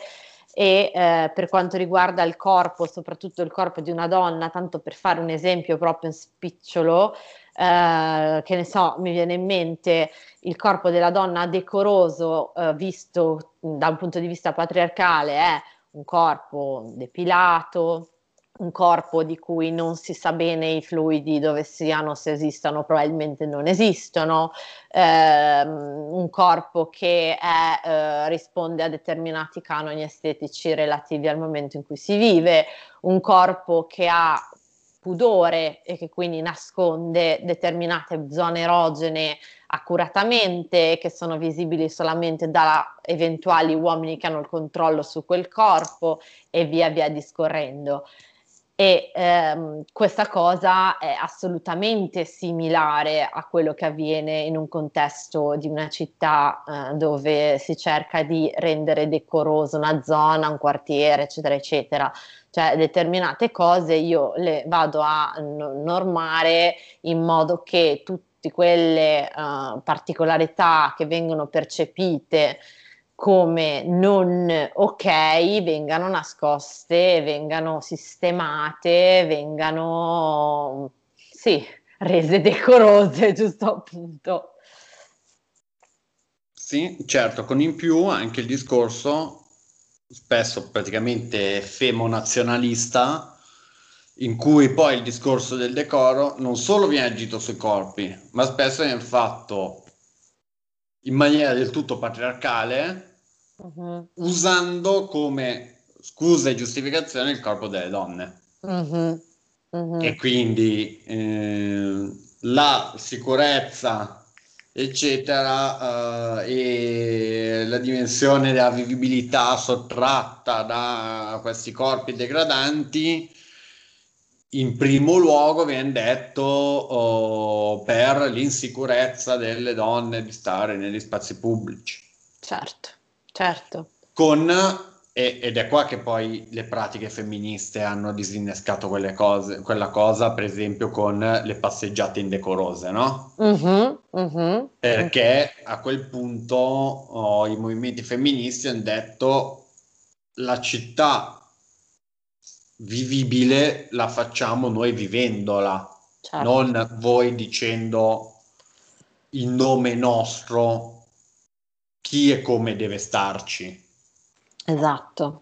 e eh, per quanto riguarda il corpo, soprattutto il corpo di una donna, tanto per fare un esempio proprio spicciolo, eh, che ne so, mi viene in mente il corpo della donna decoroso eh, visto da un punto di vista patriarcale è un corpo depilato, un corpo di cui non si sa bene i fluidi dove siano, se esistono, probabilmente non esistono, ehm, un corpo che è, eh, risponde a determinati canoni estetici relativi al momento in cui si vive, un corpo che ha pudore e che quindi nasconde determinate zone erogene accuratamente, che sono visibili solamente da eventuali uomini che hanno il controllo su quel corpo e via via discorrendo e ehm, questa cosa è assolutamente similare a quello che avviene in un contesto di una città eh, dove si cerca di rendere decorosa una zona, un quartiere, eccetera, eccetera. Cioè determinate cose io le vado a normare in modo che tutte quelle uh, particolarità che vengono percepite come non ok vengano nascoste, vengano sistemate, vengano sì, rese decorose, [LAUGHS] giusto appunto. Sì, certo, con in più anche il discorso, spesso praticamente femo-nazionalista, in cui poi il discorso del decoro non solo viene agito sui corpi, ma spesso viene fatto in maniera del tutto patriarcale, uh-huh. usando come scusa e giustificazione il corpo delle donne. Uh-huh. Uh-huh. E quindi eh, la sicurezza, eccetera, eh, e la dimensione della vivibilità sottratta da questi corpi degradanti in primo luogo viene detto oh, per l'insicurezza delle donne di stare negli spazi pubblici. Certo, certo. Con, e, ed è qua che poi le pratiche femministe hanno disinnescato quelle cose, quella cosa, per esempio con le passeggiate indecorose, no? Uh-huh, uh-huh, Perché uh-huh. a quel punto oh, i movimenti femministi hanno detto la città vivibile la facciamo noi vivendola, certo. non voi dicendo in nome nostro chi e come deve starci. Esatto,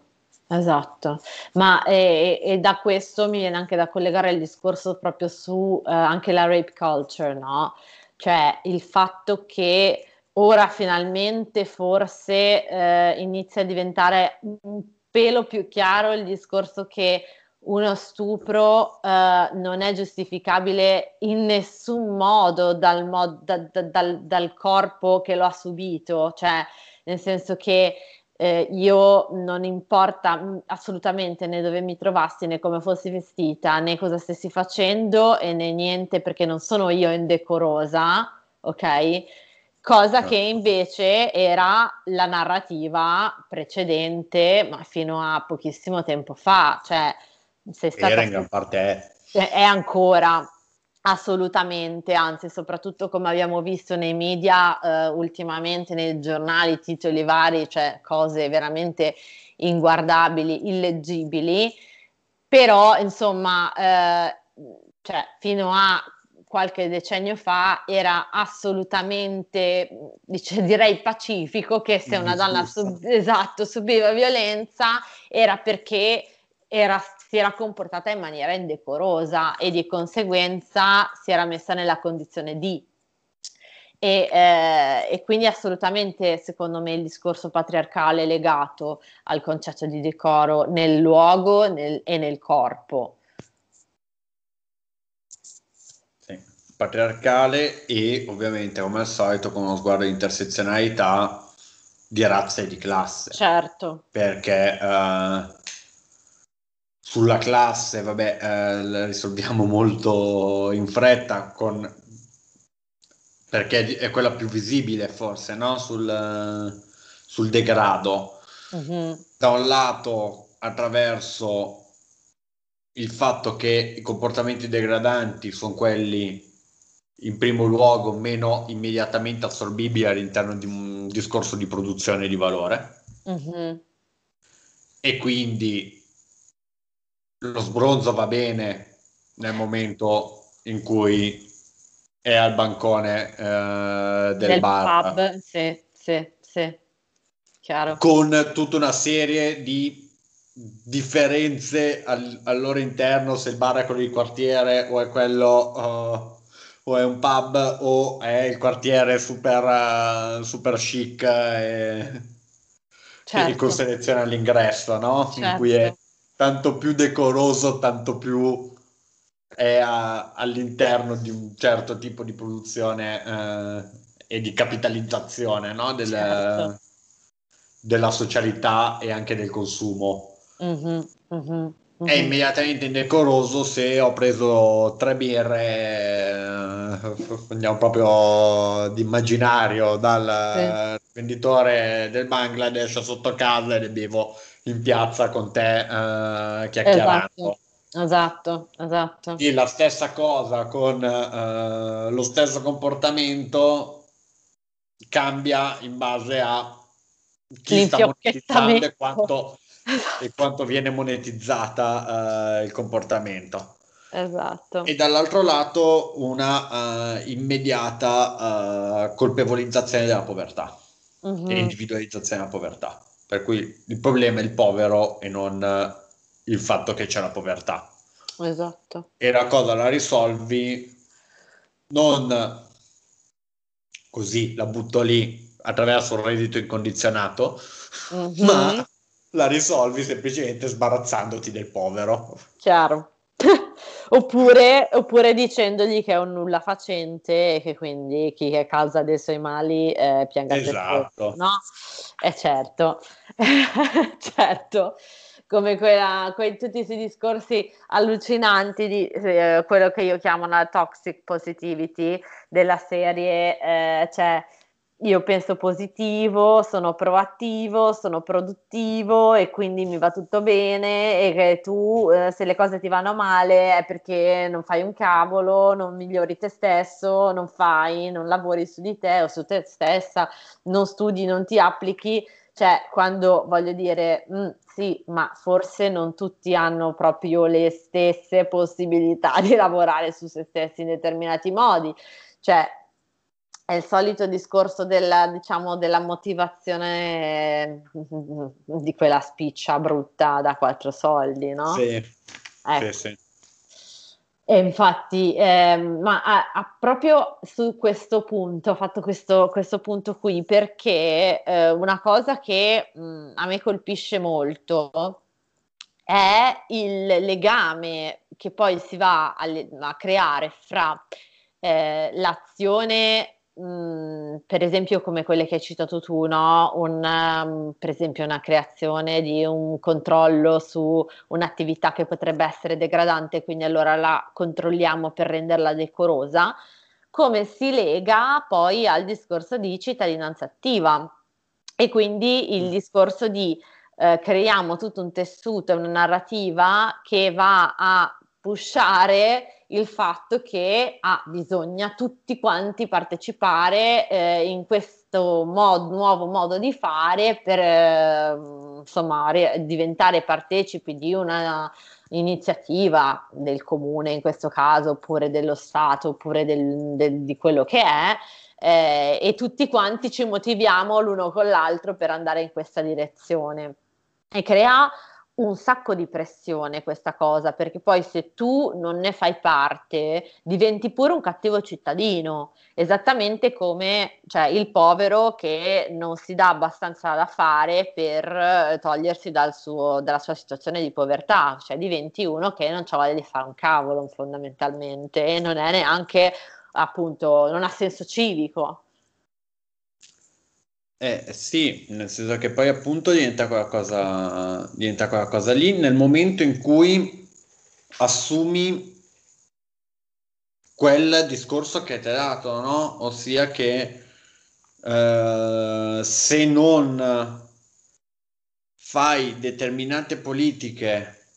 esatto. Ma e, e da questo mi viene anche da collegare il discorso proprio su eh, anche la rape culture, no? Cioè il fatto che ora finalmente forse eh, inizia a diventare un pelo più chiaro il discorso che uno stupro uh, non è giustificabile in nessun modo dal, mod, da, da, dal, dal, corpo che lo ha subito, cioè nel senso che eh, io non importa mm, assolutamente né dove mi trovassi né come fossi vestita né cosa stessi facendo e né niente perché non sono io indecorosa, ok? cosa che certo. invece era la narrativa precedente, ma fino a pochissimo tempo fa, cioè sei stata... Era in gran parte è. È ancora, assolutamente, anzi soprattutto come abbiamo visto nei media eh, ultimamente, nei giornali, titoli vari, cioè cose veramente inguardabili, illeggibili, però insomma... Eh, cioè, fino a qualche decennio fa era assolutamente, dice, direi pacifico che se una donna sub, esatto, subiva violenza era perché era, si era comportata in maniera indecorosa e di conseguenza si era messa nella condizione di. E, eh, e, quindi assolutamente secondo me il discorso patriarcale legato al concetto di decoro nel luogo nel, e nel corpo patriarcale e ovviamente come al solito con uno sguardo di intersezionalità di razza e di classe. Certo. Perché uh, sulla classe, vabbè, uh, la risolviamo molto in fretta con... perché è quella più visibile forse, no? Sul, sul degrado. Mm-hmm. Da un lato attraverso il fatto che i comportamenti degradanti sono quelli in primo luogo meno immediatamente assorbibili all'interno di un discorso di produzione di valore mm-hmm. e quindi lo sbronzo va bene nel momento in cui è al bancone eh, del, del bar. pub, sì, sì, sì, chiaro. Con tutta una serie di differenze al, al loro interno, se il bar è quello di quartiere o è quello... Uh, o è un pub o è il quartiere super, uh, super chic e, certo. e con selezione all'ingresso, no? Certo. In cui è certo. Tanto più decoroso, tanto più è a, all'interno di un certo tipo di produzione eh, e di capitalizzazione no? Del, certo. della socialità e anche del consumo. Mm-hmm, mm-hmm, È immediatamente indecoroso se ho preso tre birre, eh, andiamo proprio di immaginario dal sì. venditore del Bangladesh sotto casa e le bevo in piazza con te eh, chiacchierando. Esatto. Esatto, esatto. E la stessa cosa con uh, lo stesso comportamento cambia in base a chi sta monetizzando e quanto, e quanto viene monetizzata uh, il comportamento. Esatto. E dall'altro lato una uh, immediata colpevolizzazione della povertà mm-hmm. e individualizzazione della povertà. Per cui il problema è il povero e non il fatto che c'è la povertà. Esatto. E la cosa la risolvi non così, la butto lì attraverso un reddito incondizionato, mm-hmm. ma la risolvi semplicemente sbarazzandoti del povero. Chiaro. Oppure, oppure, dicendogli che è un nulla facente e che quindi chi è causa dei suoi mali eh, pianga esatto. no? È eh, certo, [LAUGHS] certo come quella, quei, tutti questi discorsi allucinanti di eh, quello che io chiamo la toxic positivity della serie, eh, cioè io penso positivo, sono proattivo, sono produttivo e quindi mi va tutto bene e che tu eh, se le cose ti vanno male è perché non fai un cavolo, non migliori te stesso, non fai, non lavori su di te o su te stessa, non studi, non ti applichi cioè, quando voglio dire, mm, sì, ma forse non tutti hanno proprio le stesse possibilità di [LAUGHS] lavorare su se stessi in determinati modi. Cioè, è il solito discorso della, diciamo, della motivazione di quella spiccia brutta da quattro soldi, no? Sì, ecco. sì, sì. E infatti, eh, ma a, a proprio su questo punto, ho fatto questo, questo punto qui perché eh, una cosa che mh, a me colpisce molto è il legame che poi si va a, a creare fra eh, l'azione Mhmm, per esempio come quelle che hai citato tu, no? Un, um, per esempio una creazione di un controllo su un'attività che potrebbe essere degradante, quindi allora la controlliamo per renderla decorosa, come si lega poi al discorso di cittadinanza attiva e quindi il discorso di eh, creiamo tutto un tessuto, una narrativa che va a pushare il fatto che ah, bisogna tutti quanti partecipare eh, in questo mod, nuovo modo di fare per eh, insomma re- diventare partecipi di una iniziativa del comune in questo caso oppure dello Stato oppure del, del, di quello che è eh, e tutti quanti ci motiviamo l'uno con l'altro per andare in questa direzione. E crea un sacco di pressione questa cosa, perché poi se tu non ne fai parte diventi pure un cattivo cittadino, esattamente come cioè, il povero che non si dà abbastanza da fare per eh, togliersi dal suo, dalla sua situazione di povertà, cioè diventi uno che non ha voglia di fare un cavolo fondamentalmente e non è neanche appunto, non ha senso civico. Eh, sì, nel senso che poi appunto diventa quella cosa, diventa quella cosa lì nel momento in cui assumi quel discorso che ti ha dato, no? Ossia che eh, se non fai determinate politiche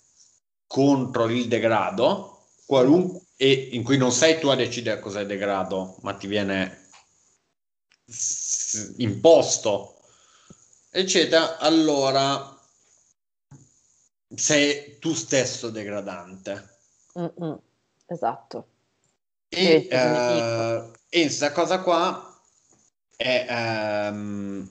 contro il degrado, qualunque, e in cui non sei tu a decidere cos'è degrado, ma ti viene imposto, eccetera, allora sei tu stesso degradante. Mm-mm, esatto. E, uh, e questa cosa qua è um,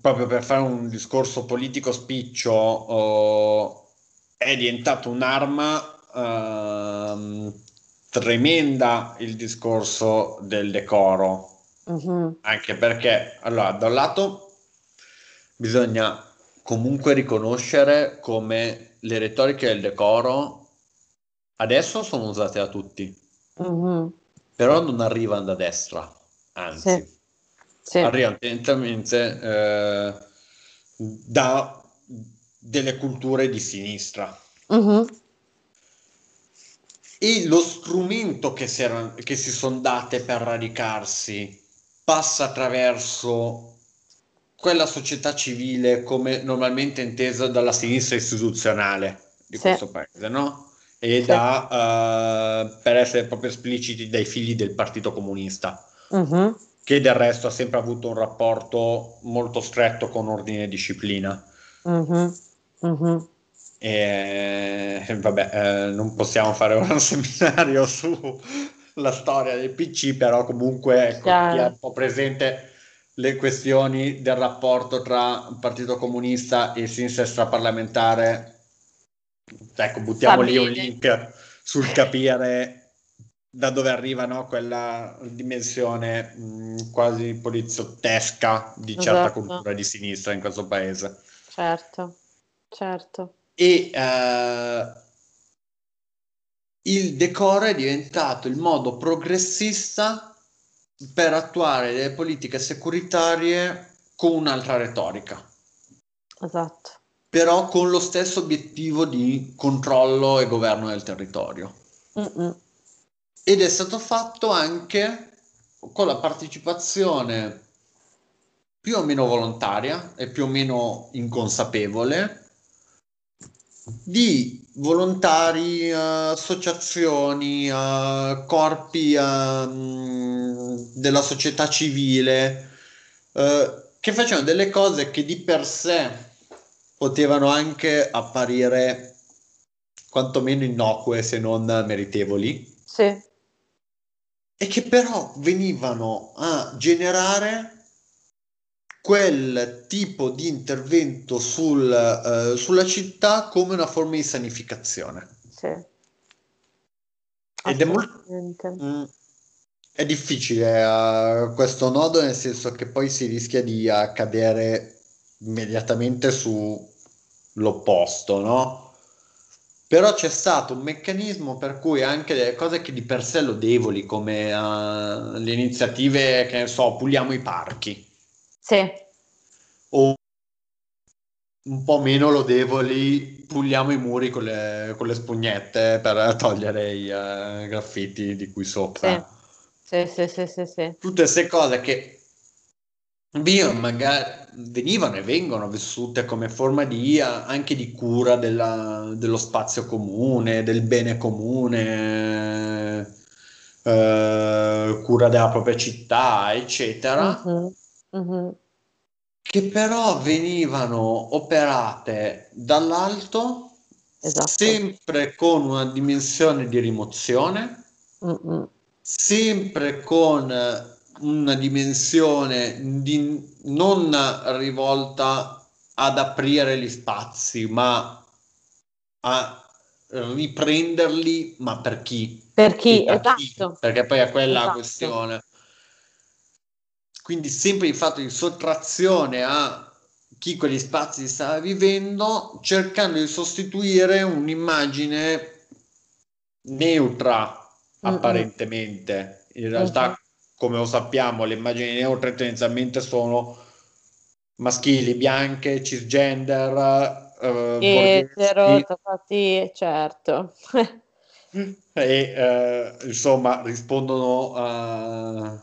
proprio per fare un discorso politico spiccio, oh, è diventato un'arma uh, tremenda il discorso del decoro. Uh-huh. Anche perché, allora, da un lato bisogna comunque riconoscere come le retoriche del decoro adesso sono usate da tutti, uh-huh. però non arrivano da destra, anzi, sì. Sì. arrivano tendenzialmente eh, da delle culture di sinistra. Uh-huh. E lo strumento che si, era, che si sono date per radicarsi passa attraverso quella società civile come normalmente intesa dalla sinistra istituzionale di sì. questo paese, no? E sì. da, uh, per essere proprio espliciti, dai figli del Partito Comunista, uh-huh. che del resto ha sempre avuto un rapporto molto stretto con ordine e disciplina. Uh-huh. Uh-huh. E vabbè, eh, non possiamo fare un [LAUGHS] seminario sulla storia del PC, però comunque ecco, chi è un po' presente le questioni del rapporto tra Partito Comunista e sinistra extraparlamentare. Ecco, buttiamo lì un link sul capire da dove arriva no, quella dimensione mh, quasi poliziottesca di certa esatto. cultura di sinistra in questo paese. Certo, certo. E uh, il decoro è diventato il modo progressista per attuare le politiche securitarie con un'altra retorica. Esatto. Però con lo stesso obiettivo di controllo e governo del territorio. Mm-mm. Ed è stato fatto anche con la partecipazione più o meno volontaria e più o meno inconsapevole di volontari, uh, associazioni, uh, corpi uh, della società civile che facevano delle cose che di per sé potevano anche apparire quantomeno innocue se non meritevoli. Sì. E che però venivano a generare quel tipo di intervento sul, uh, sulla città come una forma di sanificazione. Sì. Ed è molto... Mm, è difficile uh, questo nodo nel senso che poi si rischia di uh, cadere immediatamente sull'opposto, no? Però c'è stato un meccanismo per cui anche delle cose che di per sé lodevoli, come uh, le iniziative, che ne so, puliamo i parchi, sì. O un po' meno lodevoli, puliamo i muri con le, con le spugnette per togliere i uh, graffiti di qui sopra. Sì. Sì, sì, sì, sì, Tutte queste cose che magari venivano e vengono vissute come forma di, anche di cura della, dello spazio comune, del bene comune, eh, cura della propria città, eccetera. Uh-huh. Uh-huh che però venivano operate dall'alto esatto. sempre con una dimensione di rimozione, Mm-mm. sempre con una dimensione di non rivolta ad aprire gli spazi, ma a riprenderli, ma per chi? Per chi, per esatto. Chi? Perché poi è quella esatto. la questione. Quindi sempre il fatto di sottrazione a chi quegli spazi stava vivendo, cercando di sostituire un'immagine neutra apparentemente. In realtà, mm-hmm. come lo sappiamo, le immagini neutre tendenzialmente sono maschili, bianche, cisgender, eh, etero, infatti, certo. [LAUGHS] e eh, insomma rispondono a,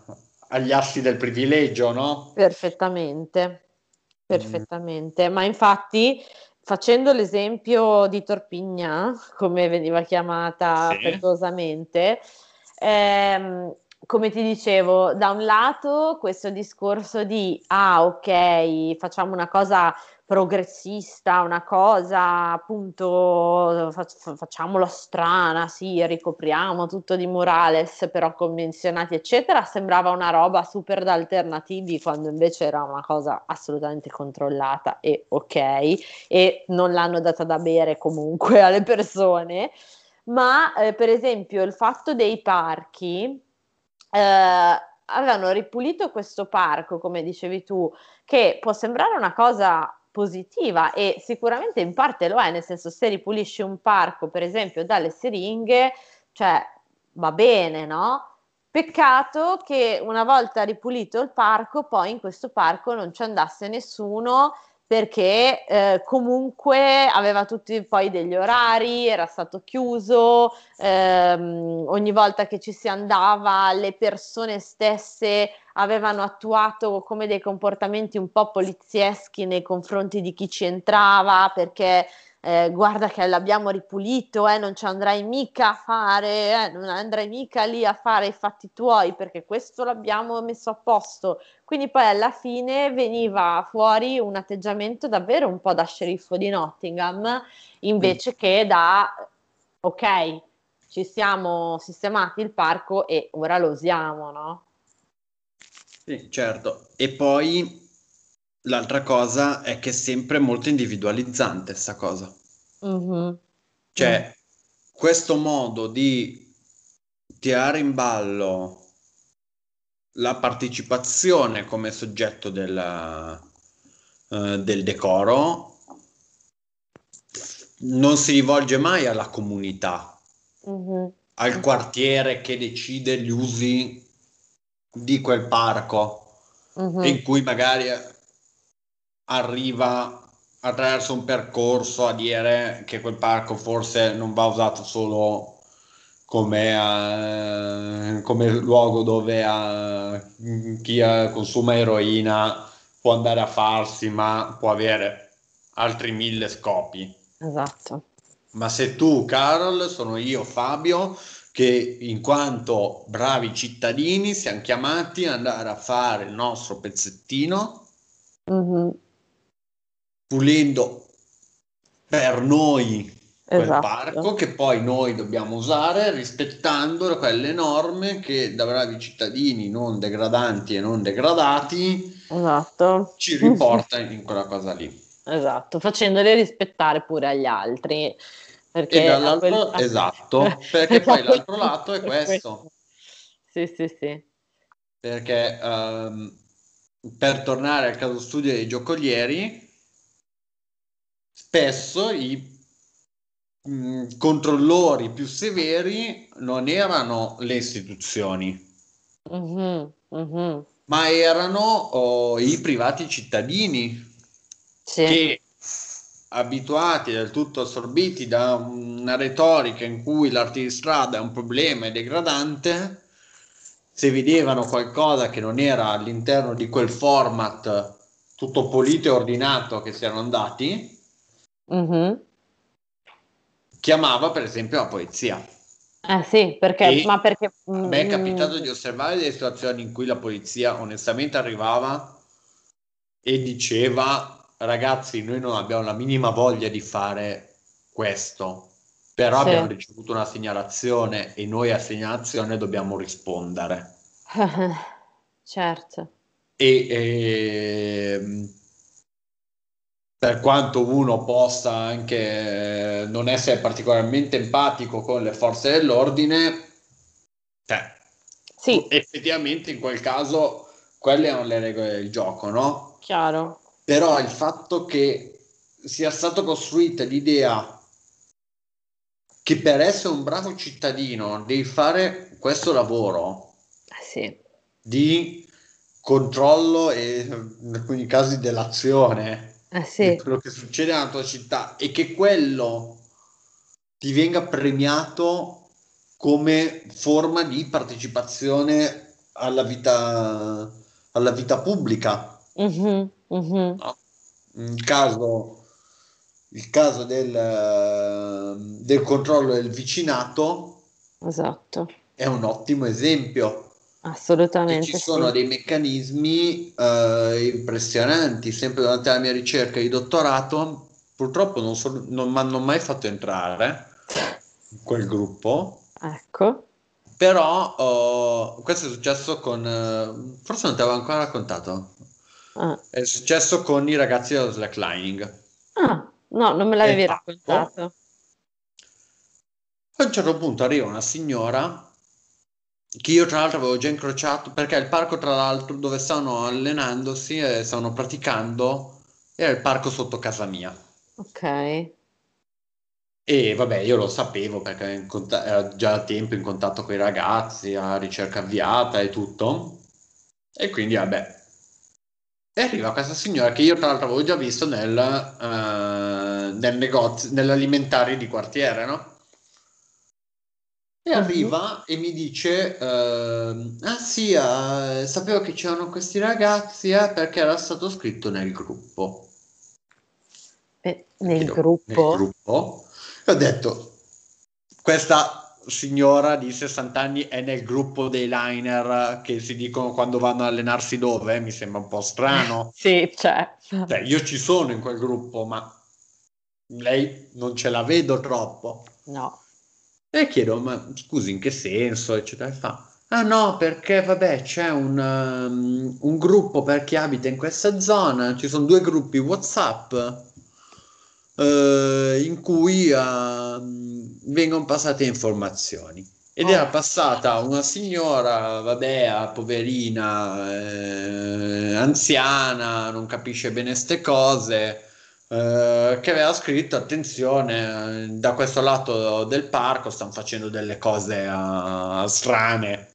agli assi del privilegio, no? Perfettamente, perfettamente. Mm. Ma infatti, facendo l'esempio di Torpigna, come veniva chiamata sì. ehm, come ti dicevo, da un lato questo discorso di ah, ok, facciamo una cosa progressista, una cosa appunto fac- facciamola strana, sì, ricopriamo tutto di Morales, però convenzionati, eccetera, sembrava una roba super da alternativi quando invece era una cosa assolutamente controllata e ok, e non l'hanno data da bere comunque alle persone. Ma eh, per esempio il fatto dei parchi eh, avevano ripulito questo parco, come dicevi tu, che può sembrare una cosa positiva e sicuramente in parte lo è, nel senso se ripulisci un parco, per esempio, dalle siringhe, cioè va bene, no? Peccato che una volta ripulito il parco, poi in questo parco non ci andasse nessuno perché eh, comunque aveva tutti poi degli orari, era stato chiuso, ehm, ogni volta che ci si andava le persone stesse avevano attuato come dei comportamenti un po' polizieschi nei confronti di chi ci entrava perché eh, guarda che l'abbiamo ripulito, eh, non ci andrai mica a fare, eh, non andrai mica lì a fare i fatti tuoi perché questo l'abbiamo messo a posto. Quindi poi alla fine veniva fuori un atteggiamento davvero un po' da sceriffo di Nottingham invece mm. che da ok, ci siamo sistemati il parco e ora lo usiamo, no? Sì, certo. E poi L'altra cosa è che è sempre molto individualizzante questa cosa. Mm-hmm. Cioè, mm. questo modo di tirare in ballo la partecipazione come soggetto della, uh, del decoro non si rivolge mai alla comunità, mm-hmm. al quartiere che decide gli usi di quel parco, mm-hmm. in cui magari arriva attraverso un percorso a dire che quel parco forse non va usato solo come, uh, come luogo dove uh, chi uh, consuma eroina può andare a farsi, ma può avere altri mille scopi. Esatto. Ma se tu, Carol, sono io, Fabio, che in quanto bravi cittadini siamo chiamati ad andare a fare il nostro pezzettino. Mm-hmm pulendo per noi quel esatto. parco che poi noi dobbiamo usare rispettando quelle norme che da bravi cittadini non degradanti e non degradati esatto. ci riporta [LAUGHS] in quella cosa lì. Esatto, facendole rispettare pure agli altri. Perché dall'altro, quel... esatto, [LAUGHS] perché poi l'altro lato è questo. Sì, sì, sì. Perché um, per tornare al caso studio dei giocolieri, spesso i mh, mm, controllori più severi non erano le istituzioni, mm-hmm, mm-hmm. ma erano oh, i privati cittadini sì. che abituati del tutto assorbiti da una retorica in cui l'arte di strada è un problema e degradante, se vedevano qualcosa che non era all'interno di quel format tutto pulito e ordinato che si erano andati, Mm-hmm. Chiamava per esempio la polizia. Eh sì, perché, e ma perché... A me è mm. capitato di osservare delle situazioni in cui la polizia onestamente arrivava e diceva ragazzi noi non abbiamo la minima voglia di fare questo, però sì. abbiamo ricevuto una segnalazione e noi a segnalazione dobbiamo rispondere. [LAUGHS] certo. E, e ehm, per quanto uno possa anche non essere particolarmente empatico con le forze dell'ordine, cioè, sì. effettivamente in quel caso quelle erano le regole del gioco, no? Chiaro. Però il fatto che sia stata costruita l'idea che per essere un bravo cittadino devi fare questo lavoro eh sì. di controllo e in alcuni casi dell'azione eh sì. quello che succede nella tua città e che quello ti venga premiato come forma di partecipazione alla vita, alla vita pubblica. Mm-hmm, mm-hmm. No? Il caso, il caso del, del controllo del vicinato esatto. è un ottimo esempio Assolutamente. ci sono sì. dei meccanismi eh, impressionanti. Sempre durante la mia ricerca di dottorato, purtroppo non, so, non mi hanno mai fatto entrare in quel gruppo. Ecco. Però oh, questo è successo con... forse non ti avevo ancora raccontato. Ah. È successo con i ragazzi dello slacklining. Ah, no, non me l'avevi Eh, raccontato. A un certo punto arriva una signora che io tra l'altro avevo già incrociato perché il parco tra l'altro dove stavano allenandosi e stavano praticando era il parco sotto casa mia. Ok. E vabbè, io lo sapevo perché ero già da tempo in contatto con i ragazzi, a ricerca avviata e tutto. E quindi vabbè. E arriva questa signora che io tra l'altro avevo già visto nel, eh, nel negozio, nell'alimentare di quartiere, no? E arriva e mi dice, ehm, ah sì, eh, sapevo che c'erano questi ragazzi, eh, perché era stato scritto nel gruppo. Eh, nel Chiedo, gruppo? Nel gruppo. E ho detto, questa signora di 60 anni è nel gruppo dei liner che si dicono quando vanno a allenarsi dove? Mi sembra un po' strano. [LAUGHS] Sì, c'è. Cioè, io ci sono in quel gruppo, ma lei non ce la vedo troppo. No. E chiedo, ma scusi, in che senso? Eccetera. E fa, ah no, perché vabbè, c'è un, um, un gruppo per chi abita in questa zona, ci sono due gruppi WhatsApp eh, in cui ehm, vengono passate informazioni. Ed era Oh. passata una signora, vabbè, poverina, eh, anziana, non capisce bene ste cose, eh, che aveva scritto, attenzione, da questo lato del parco stanno facendo delle cose eh, strane,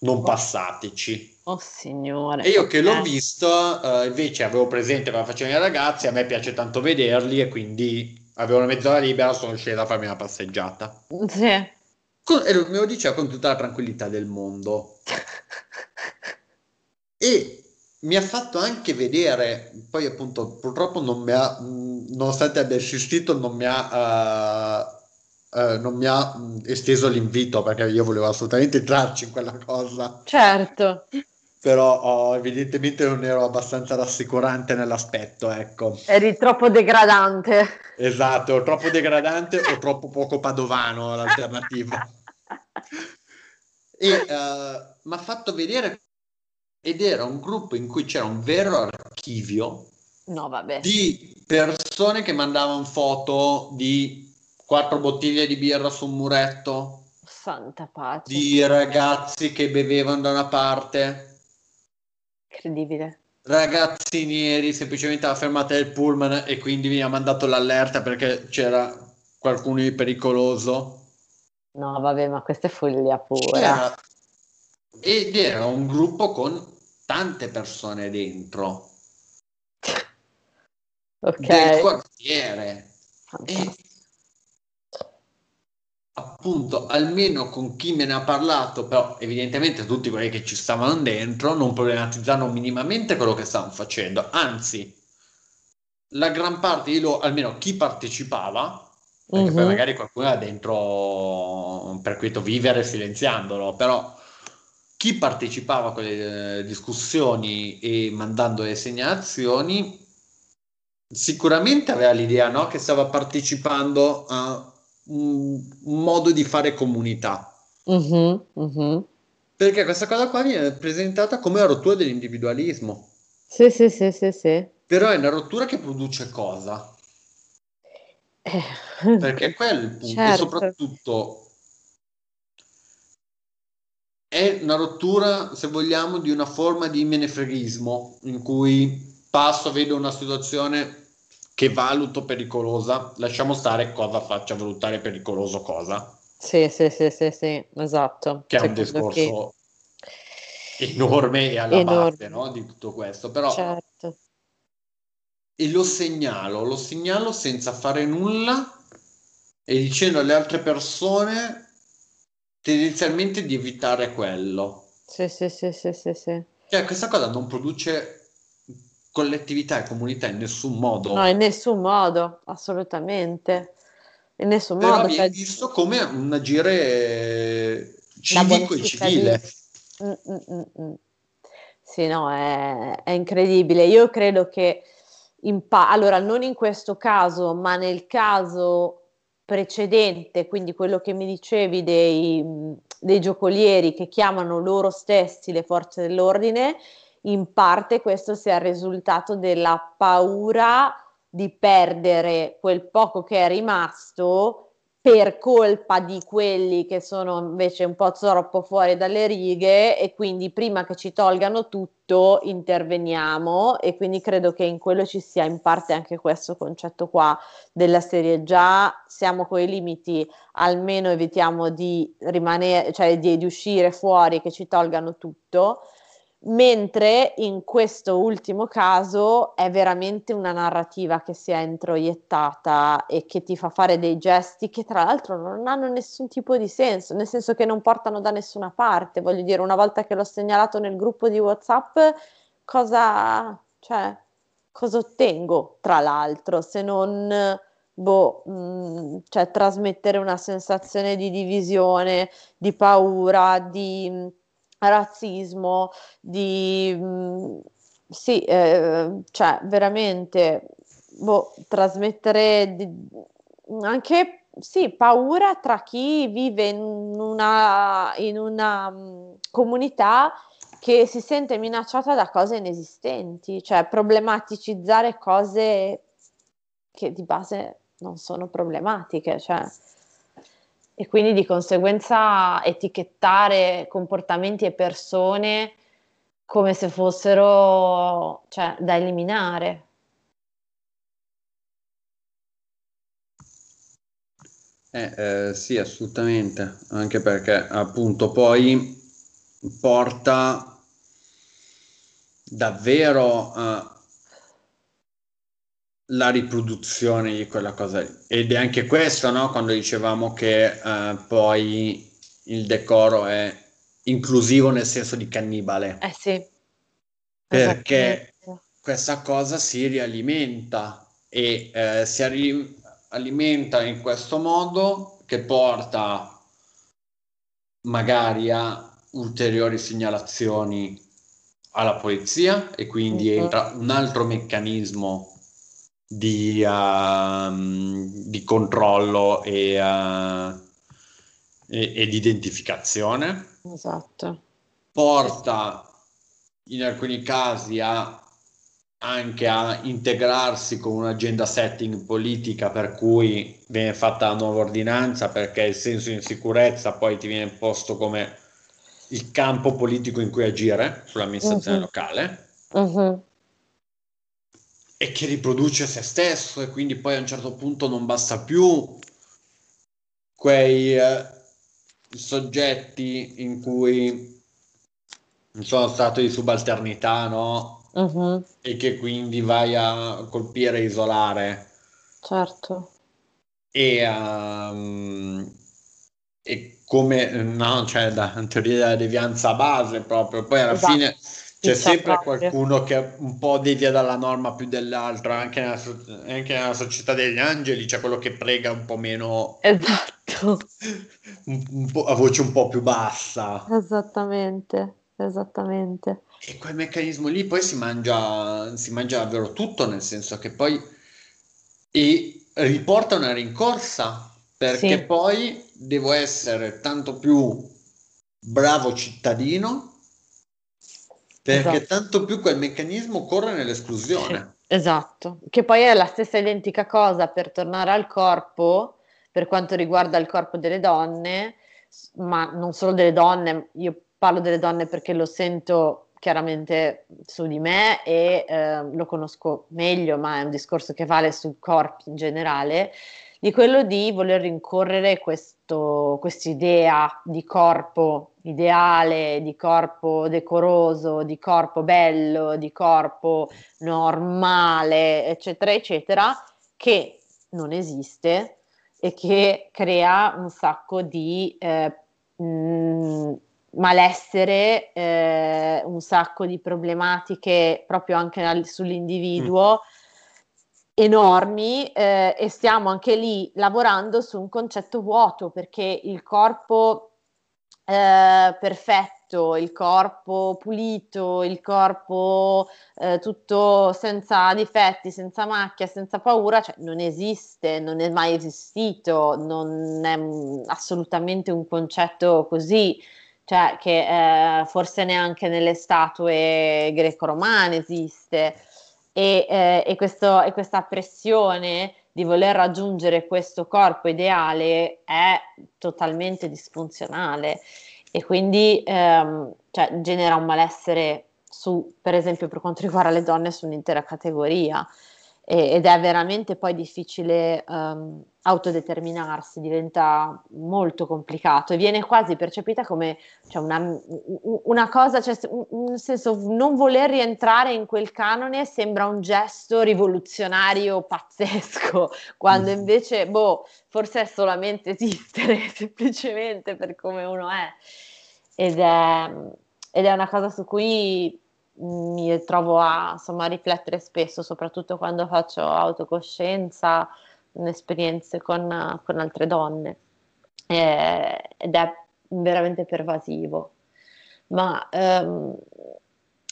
non passateci. Oh signore. E io che l'ho Eh, visto, eh, invece avevo presente cosa facevano i ragazzi, a me piace tanto vederli e quindi avevo una mezz'ora libera, sono sceso a farmi una passeggiata. Sì. Con- e me lo diceva con tutta la tranquillità del mondo. [LAUGHS] E mi ha fatto anche vedere, poi appunto purtroppo non mi ha, mh, nonostante abbia assistito, non mi ha, eh, eh, non mi ha mh, esteso l'invito perché io volevo assolutamente entrarci in quella cosa. Certo. Però oh, evidentemente non ero abbastanza rassicurante nell'aspetto, ecco. Eri troppo degradante. Esatto, troppo degradante o [LAUGHS] troppo poco padovano l'alternativa. [LAUGHS] E eh, mi ha fatto vedere ed era un gruppo in cui c'era un vero archivio No, di persone che mandavano foto di quattro bottiglie di birra su un muretto, Santa pace. di ragazzi che bevevano da una parte, Incredibile. ragazzi neri semplicemente alla fermata del pullman e quindi mi ha mandato l'allerta perché c'era qualcuno di pericoloso. No, vabbè, ma questa è follia pura. C'era- ed era un gruppo con tante persone dentro Ok. del quartiere e appunto almeno con chi me ne ha parlato però evidentemente tutti quelli che ci stavano dentro non problematizzavano minimamente quello che stavano facendo anzi la gran parte di loro almeno chi partecipava perché poi Mhm. magari qualcuno era dentro per quieto vivere silenziandolo però chi partecipava a quelle eh, discussioni e mandando le segnalazioni sicuramente aveva l'idea no, che stava partecipando a un, modo di fare comunità Mhm, mhm. perché questa cosa qua viene presentata come una rottura dell'individualismo Sì, sì, sì, sì, sì. però è una rottura che produce cosa? Eh, perché è quello il punto e certo. soprattutto è una rottura, se vogliamo, di una forma di menefreghismo in cui passo, vedo una situazione che valuto pericolosa, lasciamo stare cosa faccia valutare pericoloso cosa, Sì, sì, sì, sì, sì, esatto. che è un Secondo che- discorso enorme e alla Enorme. base no, di tutto questo, però Certo. e lo segnalo, lo segnalo senza fare nulla e dicendo alle altre persone tendenzialmente di evitare quello. Sì, sì, sì, sì, sì, sì. Cioè, questa cosa non produce collettività e comunità in nessun modo, No, in nessun modo, assolutamente. In nessun però modo. viene cioè- visto come un agire civico e civile. Mm, mm, mm, mm. Sì, no, è, è, incredibile. Io credo che, in pa- allora, non in questo caso, ma nel caso precedente, quindi quello che mi dicevi dei, dei giocolieri che chiamano loro stessi le forze dell'ordine, in parte questo sia il risultato della paura di perdere quel poco che è rimasto per colpa di quelli che sono invece un po' troppo fuori dalle righe e quindi prima che ci tolgano tutto interveniamo e quindi credo che in quello ci sia in parte anche questo concetto qua della serie. Già siamo coi limiti almeno evitiamo di rimanere cioè di, di uscire fuori che ci tolgano tutto mentre in questo ultimo caso è veramente una narrativa che si è introiettata e che ti fa fare dei gesti che tra l'altro non hanno nessun tipo di senso, nel senso che non portano da nessuna parte. Voglio dire, una volta che l'ho segnalato nel gruppo di WhatsApp, cosa, cioè, cosa ottengo tra l'altro se non boh, mh, mm, cioè, trasmettere una sensazione di divisione, di paura, di razzismo, di mh, sì, eh, cioè veramente boh, trasmettere di, anche sì, paura tra chi vive in una, in una mh, comunità che si sente minacciata da cose inesistenti, cioè problematicizzare cose che di base non sono problematiche, cioè e quindi di conseguenza etichettare comportamenti e persone come se fossero cioè, da eliminare. Eh, eh, sì, assolutamente, anche perché appunto poi porta davvero a la riproduzione di quella cosa lì. Ed è anche questo, no? Quando dicevamo che uh, poi il decoro è inclusivo nel senso di cannibale. Eh sì. Perché questa cosa si rialimenta e eh, si ri- alimenta in questo modo che porta magari a ulteriori segnalazioni alla polizia e quindi mm-hmm. entra un altro meccanismo di, uh, di controllo e, uh, e, e, di identificazione. Esatto. Porta in alcuni casi a, anche a integrarsi con un'agenda setting politica per cui viene fatta la nuova ordinanza perché il senso di insicurezza poi ti viene posto come il campo politico in cui agire sull'amministrazione uh-huh. locale. Uh-huh e che riproduce se stesso e quindi poi a un certo punto non basta più quei eh, soggetti in cui sono stato di subalternità, no? Uh-huh. E che quindi vai a colpire e isolare. Certo. E, um, e come, no, cioè da teoria della devianza base proprio, poi alla esatto. fine c'è sempre qualcuno che un po' devia dalla norma più dell'altro, anche nella, anche nella società degli angeli c'è quello che prega un po' meno... Esatto. [LAUGHS] un, un po', a voce un po' più bassa. Esattamente, esattamente. E quel meccanismo lì poi si mangia, si mangia davvero tutto, nel senso che poi... E riporta una rincorsa, perché sì. poi devo essere tanto più bravo cittadino perché esatto. tanto più quel meccanismo corre nell'esclusione. Esatto, che poi è la stessa identica cosa per tornare al corpo, per quanto riguarda il corpo delle donne, ma non solo delle donne, io parlo delle donne perché lo sento chiaramente su di me e eh, lo conosco meglio, ma è un discorso che vale sul corpo in generale di quello di voler rincorrere questo, quest'idea di corpo ideale, di corpo decoroso, di corpo bello, di corpo normale, eccetera, eccetera, che non esiste e che crea un sacco di eh, mh, malessere, eh, un sacco di problematiche proprio anche sull'individuo. Mm enormi eh, e stiamo anche lì lavorando su un concetto vuoto perché il corpo eh, perfetto il corpo pulito, il corpo eh, tutto senza difetti, senza macchie, senza paura, cioè non esiste, non è mai esistito, non è assolutamente un concetto così, cioè che eh, forse neanche nelle statue greco-romane esiste. E, eh, e, questo, e questa pressione di voler raggiungere questo corpo ideale è totalmente disfunzionale. E quindi ehm, cioè, genera un malessere su, per esempio, per quanto riguarda le donne su un'intera categoria. E, ed è veramente poi difficile um, autodeterminarsi, diventa molto complicato e viene quasi percepita come cioè una, una, cosa, cioè, nel senso non voler rientrare in quel canone sembra un gesto rivoluzionario pazzesco, [LAUGHS] quando mm. invece, boh, forse è solamente esistere [LAUGHS] semplicemente per come uno è. Ed è, ed è una cosa su cui mi trovo a, insomma, a riflettere spesso, soprattutto quando faccio autocoscienza, esperienze con, con altre donne eh, ed è veramente pervasivo. Ma ehm,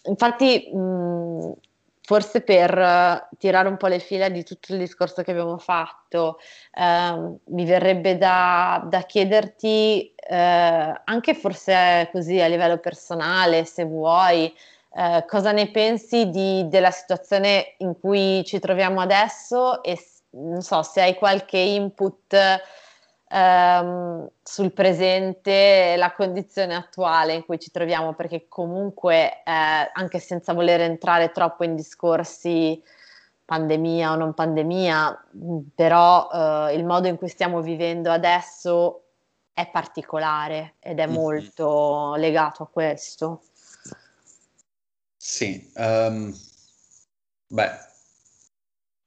infatti, mh, forse per tirare un po' le fila di tutto il discorso che abbiamo fatto, ehm, mi verrebbe da, da chiederti, eh, anche forse così a livello personale, se vuoi, eh, cosa ne pensi di, della situazione in cui ci troviamo adesso e non so se hai qualche input ehm, sul presente, la condizione attuale in cui ci troviamo, perché comunque eh, anche senza voler entrare troppo in discorsi pandemia o non pandemia, però eh, il modo in cui stiamo vivendo adesso è particolare ed è mm-hmm. molto legato a questo. Sì, um, beh,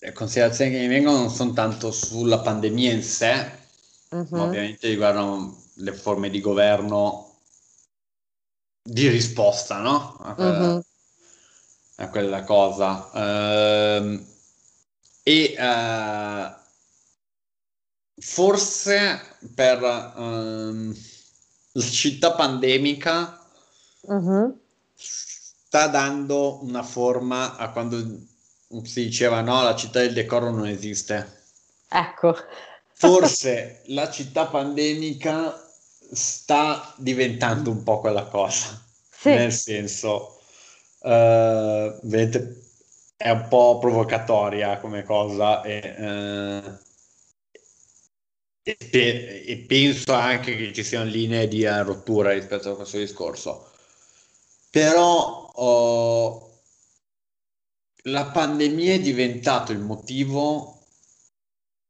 le considerazioni che mi vengono non sono tanto sulla pandemia in sé, uh-huh. ma ovviamente riguardano le forme di governo di risposta, no? A quella, uh-huh. a quella cosa. Uh, e uh, forse per uh, la città pandemica uh-huh sta dando una forma a quando si diceva no, la città del decoro non esiste. Ecco. Forse [LAUGHS] la città pandemica sta diventando un po' quella cosa. Sì. Nel senso, uh, vedete, è un po' provocatoria come cosa e, uh, e, pe- e, penso anche che ci siano linee di rottura rispetto a questo discorso però oh, la pandemia è diventato il motivo,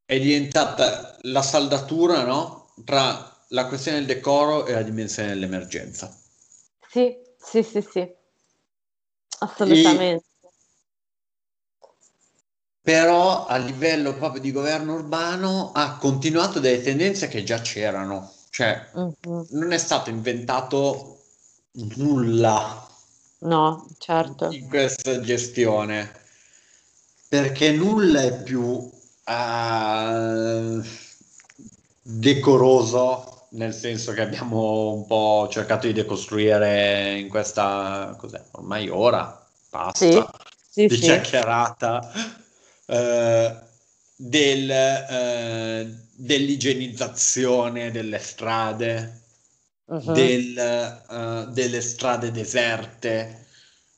è diventata la saldatura no? tra la questione del decoro e la dimensione dell'emergenza. Sì, sì, sì, sì, assolutamente. E, però a livello proprio di governo urbano ha continuato delle tendenze che già c'erano, cioè mm-hmm. non è stato inventato nulla. No, certo. In questa gestione. Perché nulla è più uh, decoroso, nel senso che abbiamo un po' cercato di decostruire in questa, cos'è, ormai ora, basta, sì, sì, di sì. chiacchierata, uh, del, uh, dell'igienizzazione delle strade, uh-huh. del, uh, delle strade deserte,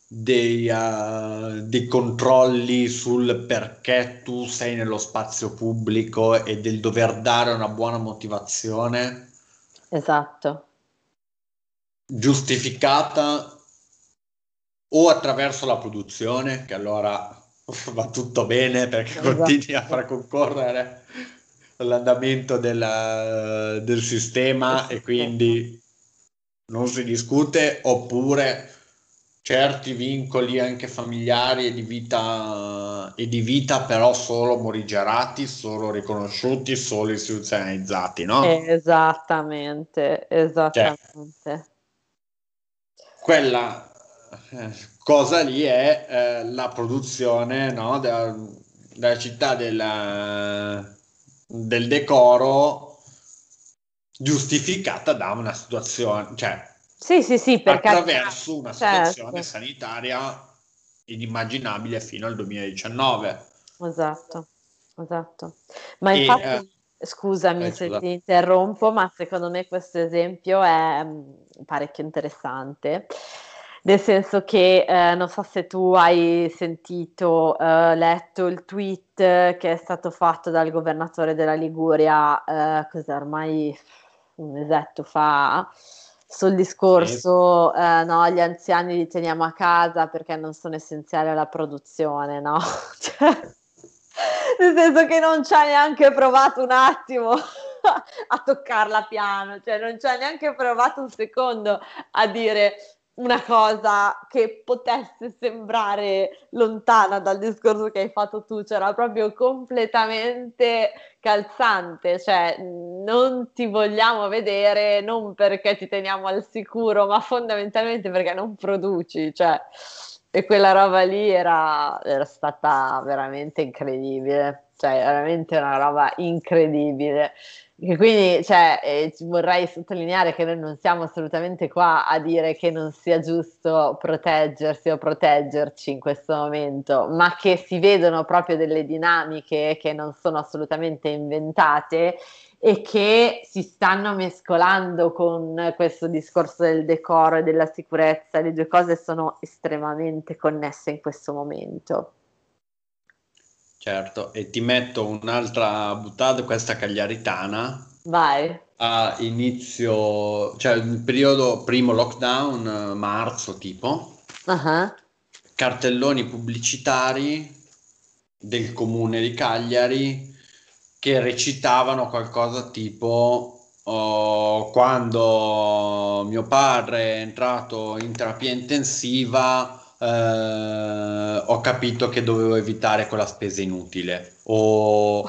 dei, uh, dei, controlli sul perché tu sei nello spazio pubblico e del dover dare una buona motivazione. Esatto. Giustificata o attraverso la produzione, che allora [LAUGHS] va tutto bene perché esatto. continui a far concorrere l'andamento della, del sistema e quindi non si discute, oppure certi vincoli anche familiari e di vita, e di vita però solo morigerati, solo riconosciuti, solo istituzionalizzati, no? Esattamente, esattamente. Cioè, quella eh, cosa lì è eh, la produzione no, della, della città della, del decoro giustificata da una situazione, cioè Sì, sì, sì, perché attraverso una situazione certo. sanitaria inimmaginabile fino al 2019. Esatto, esatto. Ma infatti, e, eh, scusami eh, se scusa. ti interrompo, ma secondo me questo esempio è mm, parecchio interessante. Nel senso che eh, non so se tu hai sentito, eh, letto il tweet che è stato fatto dal governatore della Liguria, eh, cos'è ormai un mesetto fa, sul discorso, sì. eh, no, gli anziani li teniamo a casa perché non sono essenziali alla produzione, no? [LAUGHS] Cioè, nel senso che non ci ha neanche provato un attimo [LAUGHS] a toccarla piano, cioè non ci ha neanche provato un secondo a dire una cosa che potesse sembrare lontana dal discorso che hai fatto tu, c'era cioè proprio completamente calzante, cioè non ti vogliamo vedere non perché ti teniamo al sicuro, ma fondamentalmente perché non produci, cioè, e quella roba lì era, era stata veramente incredibile, cioè veramente una roba incredibile. E quindi cioè, eh, vorrei sottolineare che noi non siamo assolutamente qua a dire che non sia giusto proteggersi o proteggerci in questo momento, ma che si vedono proprio delle dinamiche che non sono assolutamente inventate e che si stanno mescolando con questo discorso del decoro e della sicurezza. Le due cose sono estremamente connesse in questo momento. Certo, e ti metto un'altra buttata, questa cagliaritana. Vai. A inizio, cioè il periodo primo lockdown, marzo tipo, uh-huh. cartelloni pubblicitari del comune di Cagliari che recitavano qualcosa tipo oh, quando mio padre è entrato in terapia intensiva eh, ho capito che dovevo evitare quella spesa inutile. O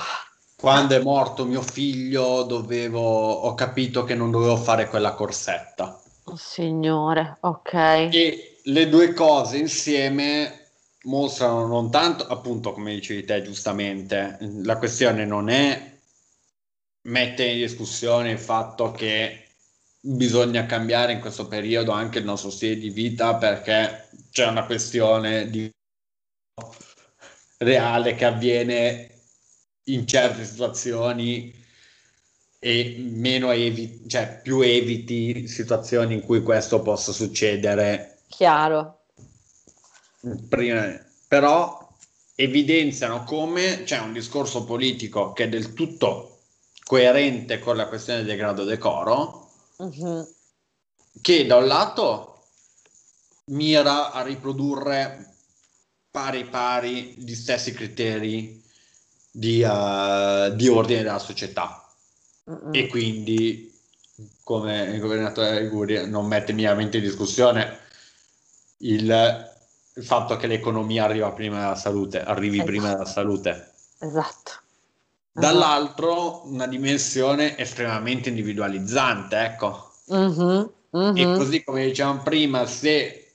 quando è morto mio figlio dovevo, ho capito che non dovevo fare quella corsetta. Oh, signore, ok. E le due cose insieme mostrano non tanto, appunto, come dicevi te giustamente, la questione non è mettere in discussione il fatto che bisogna cambiare in questo periodo anche il nostro stile di vita perché c'è una questione di reale che avviene in certe situazioni e meno eviti, cioè più eviti situazioni in cui questo possa succedere. Chiaro. Prima, però evidenziano come c'è un discorso politico che è del tutto coerente con la questione del grado decoro uh-huh. che da un lato mira a riprodurre pari pari gli stessi criteri di, uh, di ordine della società uh-uh. e quindi come il governatore Liguria non mette minimamente in discussione il, il, fatto che l'economia arriva prima della salute, arrivi esatto. prima della salute. Esatto. Dall'altro una dimensione estremamente individualizzante, ecco. Uh-huh, uh-huh. E così come dicevamo prima, se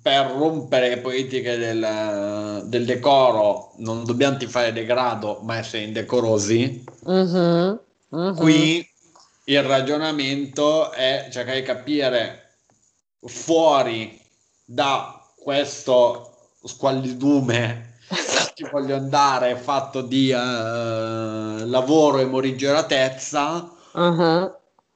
per rompere le politiche del, del decoro non dobbiamo fare degrado, ma essere indecorosi, uh-huh, qui il ragionamento è cercare di capire fuori da questo squallidume [LAUGHS] ci voglio andare fatto di uh, lavoro e morigeratezza, uh-huh.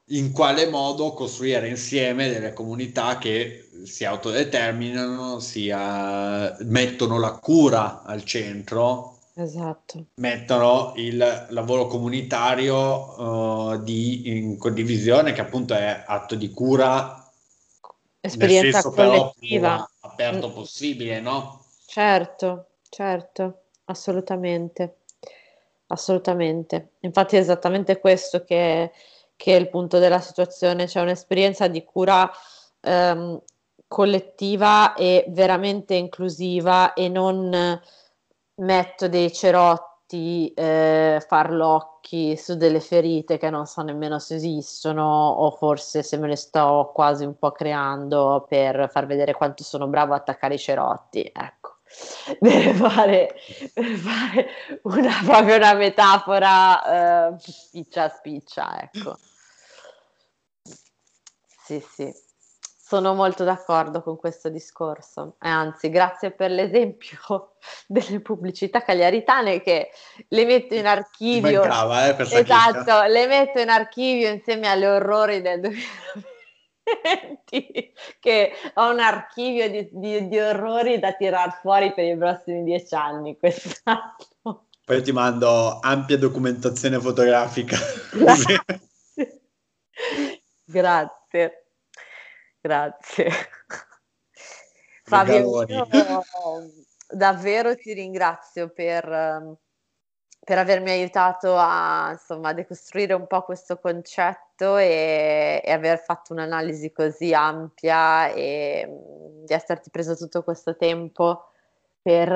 in quale modo costruire insieme delle comunità che si autodeterminano, si uh, mettono la cura al centro. Esatto. Mettono il lavoro comunitario uh, di, in condivisione, che appunto è atto di cura, esperienza collettiva aperto mm. possibile, no? Certo. Certo, assolutamente, assolutamente. Infatti è esattamente questo che, che è il punto della situazione, c'è un'esperienza di cura ehm, collettiva e veramente inclusiva e non metto dei cerotti, eh, farlocchi su delle ferite che non so nemmeno se esistono o forse se me le sto quasi un po' creando per far vedere quanto sono bravo a attaccare i cerotti. Ecco [LAUGHS] deve fare, deve fare una, proprio una metafora uh, spiccia spiccia, ecco. Sì, sì, sono molto d'accordo con questo discorso e anzi, grazie per l'esempio [LAUGHS] delle pubblicità cagliaritane che le metto in archivio. Mancava, eh, esatto, chicca. le metto in archivio insieme alle orrori del 2020, che ho un archivio di, di, di orrori da tirar fuori per i prossimi dieci anni quest'anno. Poi ti mando ampia documentazione fotografica. Grazie. Grazie. Grazie. Fabio, io davvero ti ringrazio per, per avermi aiutato a, insomma, a decostruire un po' questo concetto e, e aver fatto un'analisi così ampia e di esserti preso tutto questo tempo per,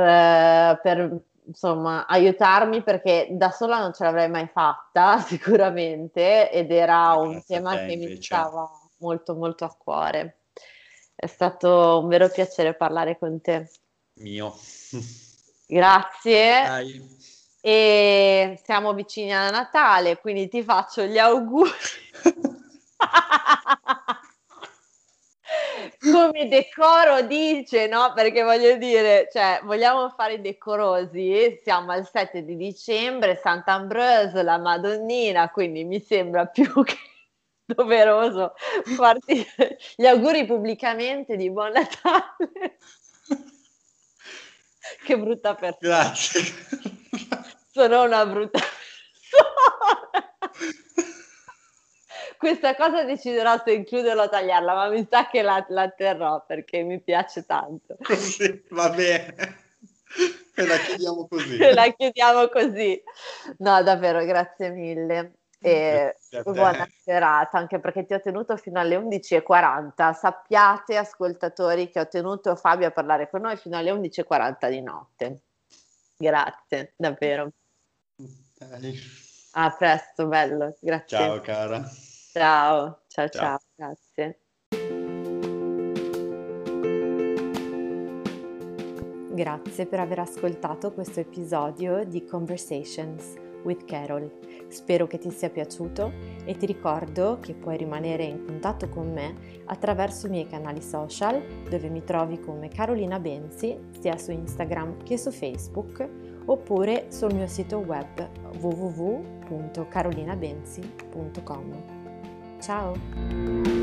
per insomma, aiutarmi perché da sola non ce l'avrei mai fatta [LAUGHS] sicuramente ed era Grazie un tema te, che invece. mi stava molto molto a cuore. È stato un vero piacere parlare con te. Mio. [LAUGHS] Grazie Dai. E siamo vicini a Natale, quindi ti faccio gli auguri. [LAUGHS] Come decoro dice, no? Perché voglio dire, cioè, vogliamo fare decorosi, siamo al 7 di dicembre, Sant'Ambrose, la Madonnina, quindi mi sembra più [LAUGHS] che doveroso farti gli auguri pubblicamente di buon Natale. [LAUGHS] Che brutta persona. Grazie. Sono una brutta persona. [LAUGHS] Questa cosa deciderò se includerla o tagliarla, ma mi sa che la, la terrò perché mi piace tanto. Così, va bene. E la chiudiamo così. La chiudiamo così. No, davvero, grazie mille. E buona serata, anche perché ti ho tenuto fino alle 11.40. Sappiate, ascoltatori, che ho tenuto Fabio a parlare con noi fino alle 11.40 di notte. Grazie, davvero. Dai. A presto, bello. Grazie. Ciao cara. Ciao, ciao, Ciao. ciao, grazie. Grazie per aver ascoltato questo episodio di Conversations with Carol. Spero che ti sia piaciuto e ti ricordo che puoi rimanere in contatto con me attraverso i miei canali social dove mi trovi come Carolina Benzi sia su Instagram che su Facebook oppure sul mio sito web www.carolinabenzi.com. Ciao!